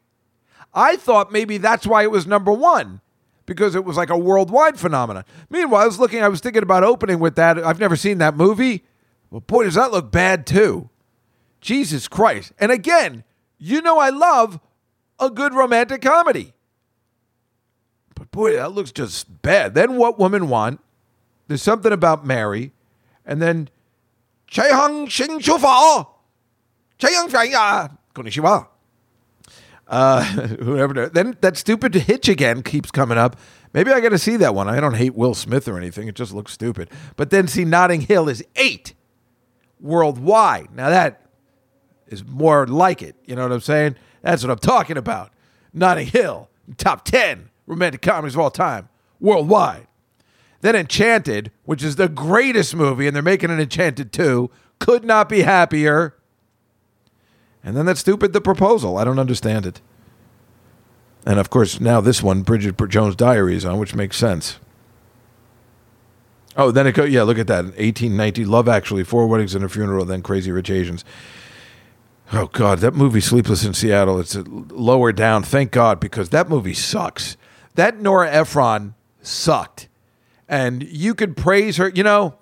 S5: I thought maybe that's why it was number one because it was like a worldwide phenomenon. Meanwhile, I was looking, I was thinking about opening with that. I've never seen that movie. Well, boy, does that look bad too. Jesus Christ. And again, you know, I love a good romantic comedy. But boy, that looks just bad. Then What Women Want. There's something about Mary. And then Cheihang Xing Chu Fa. Cheihang Fang Ya. Konnichiwa. Uh, <laughs> whoever. Then that stupid hitch again keeps coming up. Maybe I got to see that one. I don't hate Will Smith or anything. It just looks stupid. But then see Notting Hill is eight worldwide. Now that is more like it. You know what I'm saying? That's what I'm talking about. Notting Hill, top 10 romantic comedies of all time, worldwide. Then Enchanted, which is the greatest movie, and they're making an Enchanted 2. Could not be happier. And then that stupid The Proposal. I don't understand it. And of course, now this one, Bridget Jones' Diary, is on, which makes sense. Oh, then it goes, yeah, look at that. 1890, Love Actually, Four Weddings and a Funeral, then Crazy Rich Asians. Oh God, that movie Sleepless in Seattle. It's lower down. Thank God because that movie sucks. That Nora Ephron sucked, and you could praise her. You know,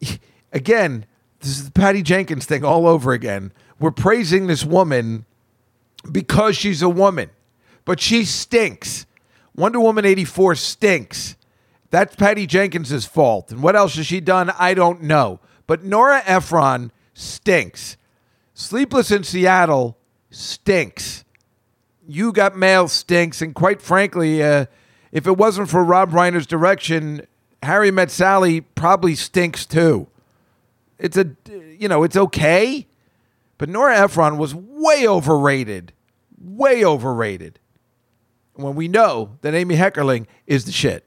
S5: <laughs> again, this is the Patty Jenkins thing all over again. We're praising this woman because she's a woman, but she stinks. Wonder Woman 84 stinks. That's Patty Jenkins' fault. And what else has she done? I don't know. But Nora Ephron stinks. Sleepless in Seattle stinks. You Got Mail stinks. And quite frankly, uh, if it wasn't for Rob Reiner's direction, Harry Met Sally probably stinks too. It's a, you know, it's okay. But Nora Ephron was way overrated. Way overrated. When we know that Amy Heckerling is the shit.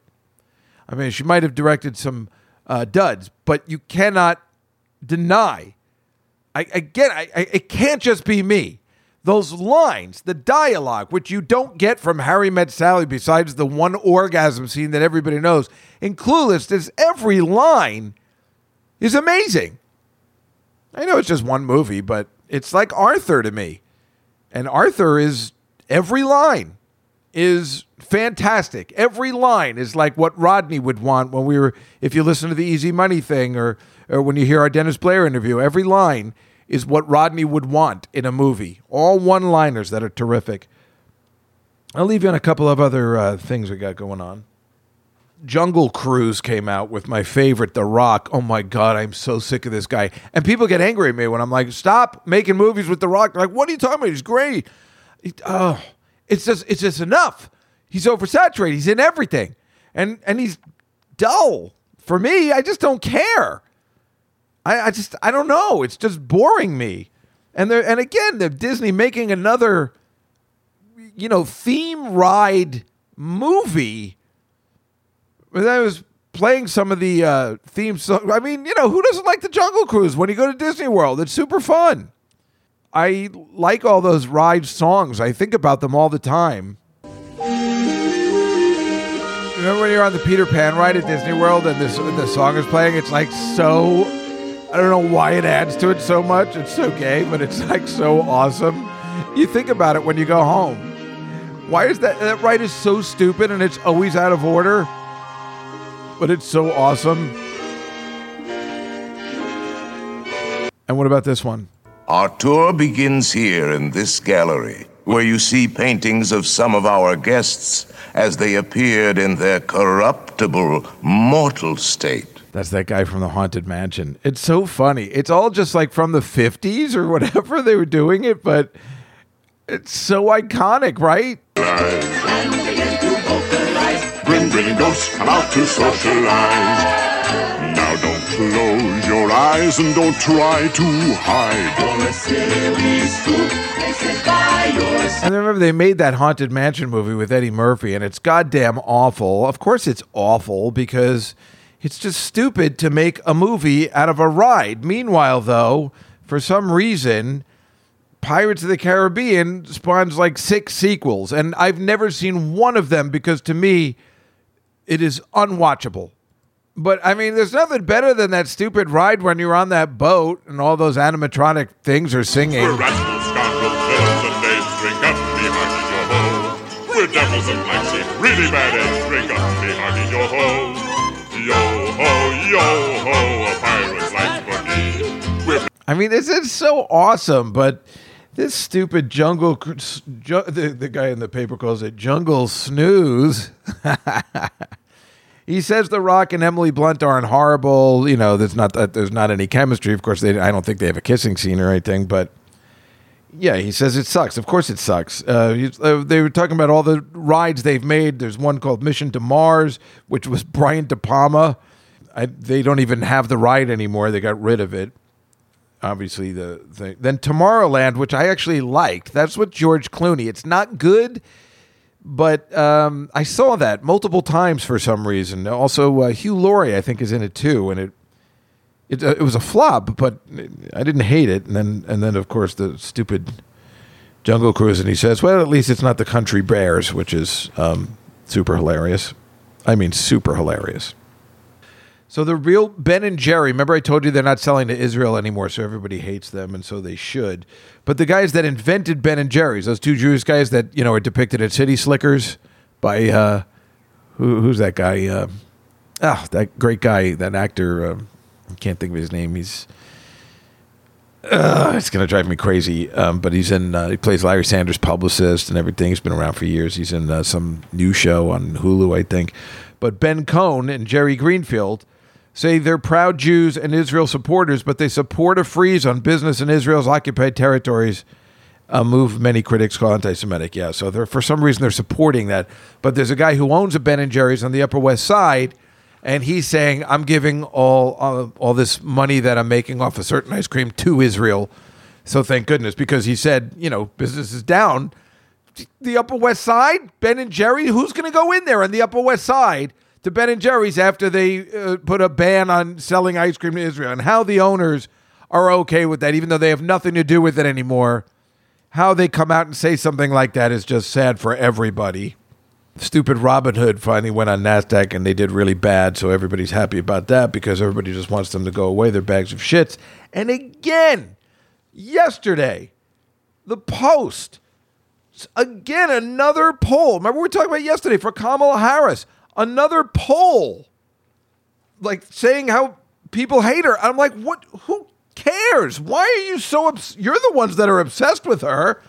S5: I mean, she might have directed some uh, duds, but you cannot deny. I, again, I, I, it can't just be me. Those lines, the dialogue, which you don't get from Harry Met Sally besides the one orgasm scene that everybody knows, in Clueless, there's every line is amazing. I know it's just one movie, but it's like Arthur to me. And Arthur is every line is fantastic. Every line is like what Rodney would want when we were if you listen to the Easy Money thing or or when you hear our Dennis Blair interview, every line is what Rodney would want in a movie. All one-liners that are terrific. I'll leave you on a couple of other uh, things we got going on. Jungle Cruise came out with my favorite, The Rock. Oh my God, I'm so sick of this guy. And people get angry at me when I'm like, stop making movies with The Rock. They're like, what are you talking about? He's great. Oh, it's just, it's just enough. He's oversaturated. He's in everything, and and he's dull. For me, I just don't care. I, I just, I don't know. It's just boring me. And there, and again, the Disney making another, you know, theme ride movie when I was playing some of the uh, theme songs. I mean, you know, who doesn't like the Jungle Cruise when you go to Disney World? It's super fun. I like all those ride songs. I think about them all the time. Remember when you're on the Peter Pan ride at Disney World and this the song is playing? It's like so. I don't know why it adds to it so much. It's so gay, but it's like so awesome. You think about it when you go home. Why is that? That ride is so stupid and it's always out of order but it's so awesome. And what about this one?
S6: Our tour begins here in this gallery, where you see paintings of some of our guests as they appeared in their corruptible, mortal state.
S5: That's that guy from the Haunted Mansion. It's so funny. It's all just like from the 50s or whatever they were doing it, but it's so iconic, right?
S7: Bring grinning ghosts come out to socialize. Now don't close your eyes and don't try to hide.
S5: And I remember they made that Haunted Mansion movie with Eddie Murphy, and it's goddamn awful. Of course, it's awful because it's just stupid to make a movie out of a ride. Meanwhile, though, for some reason, Pirates of the Caribbean spawns like six sequels, and I've never seen one of them because to me, it is unwatchable. But I mean, there's nothing better than that stupid ride when you're on that boat and all those animatronic things are singing.
S7: We're scoundrels, villains, and knaves. Drink up. We're devils and really bad eggs. Drink up, ho, yo ho, a pirate's life for me.
S5: I mean, this is so awesome, but this stupid jungle, ju- the, the guy in the paper calls it jungle snooze. <laughs> he says The Rock and Emily Blunt aren't horrible. You know, there's not that there's not any chemistry. Of course, they I don't think they have a kissing scene or anything, but yeah, he says it sucks. Of course, it sucks. Uh, he's- uh, they were talking about all the rides they've made. There's one called Mission to Mars, which was Brian De Palma. I, they don't even have the ride anymore. They got rid of it obviously the thing. Then Tomorrowland, which I actually liked. That's what George Clooney. It's not good, but um, I saw that multiple times for some reason. Also, uh, Hugh Laurie, I think, is in it too, and it it, uh, it was a flop, but I didn't hate it. And then and then of course the stupid Jungle Cruise, and he says, "Well, at least it's not the Country Bears," which is um, super hilarious. I mean, super hilarious. So the real Ben and Jerry, remember I told you they're not selling to Israel anymore, so everybody hates them, and so they should. But the guys that invented Ben and Jerry's, those two Jewish guys that you know are depicted at City Slickers by uh, who, who's that guy? Uh, ah, that great guy, that actor. Uh, I can't think of his name. He's uh, it's gonna drive me crazy. Um, but he's in. Uh, he plays Larry Sanders' publicist and everything. He's been around for years. He's in uh, some new show on Hulu, I think. But Ben Cohen and Jerry Greenfield say they're proud Jews and Israel supporters, but they support a freeze on business in Israel's occupied territories. A move many critics call anti-Semitic. Yeah, so they're for some reason they're supporting that. But there's a guy who owns a Ben and Jerry's on the Upper West Side, and he's saying, "I'm giving all all, all this money that I'm making off a certain ice cream to Israel." So thank goodness, because he said, you know, business is down. The Upper West Side, Ben and Jerry, who's going to go in there on the Upper West Side to Ben and Jerry's after they uh, put a ban on selling ice cream to Israel, and how the owners are okay with that, even though they have nothing to do with it anymore. How they come out and say something like that is just sad for everybody. Stupid Robin Hood finally went on NASDAQ and they did really bad, so everybody's happy about that because everybody just wants them to go away. They're bags of shits. And again, yesterday, the Post, again, another poll. Remember, we were talking about yesterday for Kamala Harris, another poll, like saying how people hate her. I'm like, what? Who cares? Why are you so? Obs- You're the ones that are obsessed with her.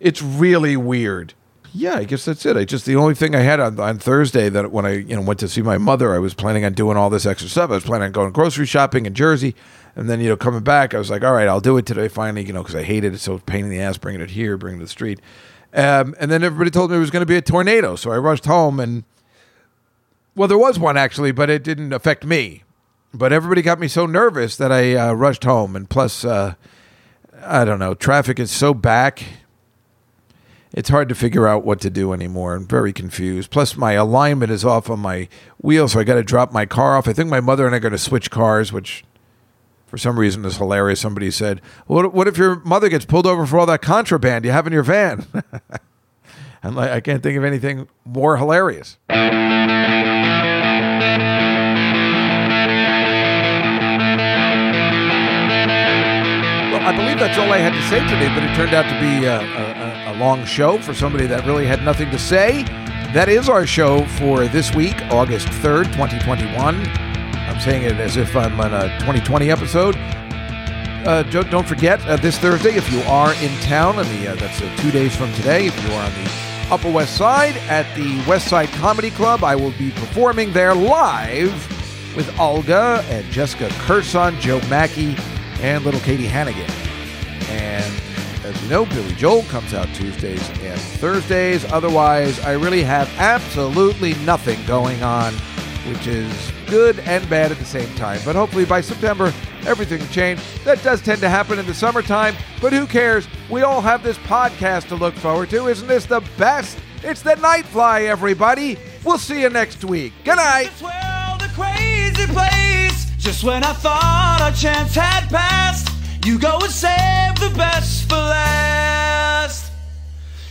S5: It's really weird. Yeah, I guess that's it. I just the only thing I had on, on Thursday that when I you know went to see my mother, I was planning on doing all this extra stuff. I was planning on going grocery shopping in Jersey, and then you know coming back, I was like, all right, I'll do it today. Finally, you know, because I hated it so pain in the ass bringing it here, bringing it to the street. Um, and then everybody told me it was going to be a tornado, so I rushed home and well, there was one actually, but it didn't affect me. But everybody got me so nervous that I uh, rushed home, and plus, uh, I don't know, traffic is so back it's hard to figure out what to do anymore. I'm very confused. Plus, my alignment is off on my wheel, so I got to drop my car off. I think my mother and I are going to switch cars, which for some reason is hilarious. Somebody said, "What, what if your mother gets pulled over for all that contraband you have in your van?" <laughs> I'm like, I can't think of anything more hilarious. I believe that's all I had to say today, but it turned out to be a, a, a long show for somebody that really had nothing to say. That is our show for this week, August 3rd, 2021. I'm saying it as if I'm on a 2020 episode. Uh, don't, don't forget, uh, this Thursday, if you are in town, and the, uh, that's uh, two days from today, if you are on the Upper West Side at the West Side Comedy Club, I will be performing there live with Olga and Jessica Kirson, Joe Machi, and little Katie Hannigan. And as you know, Billy Joel comes out Tuesdays and Thursdays. Otherwise, I really have absolutely nothing going on, which is good and bad at the same time. But hopefully by September, everything will change. That does tend to happen in the summertime, but who cares? We all have this podcast to look forward to. Isn't this the best? It's the Nightfly, everybody. We'll see you next week. Good night.
S8: Just when I thought our chance had passed, you go and save the best for last.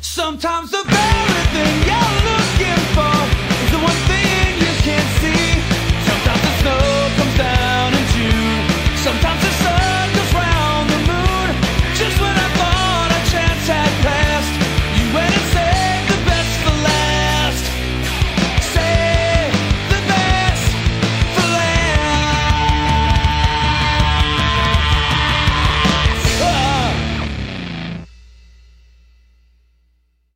S8: Sometimes the very thing you're looking for is the one thing you can't see. Sometimes the snow comes down in June. Sometimes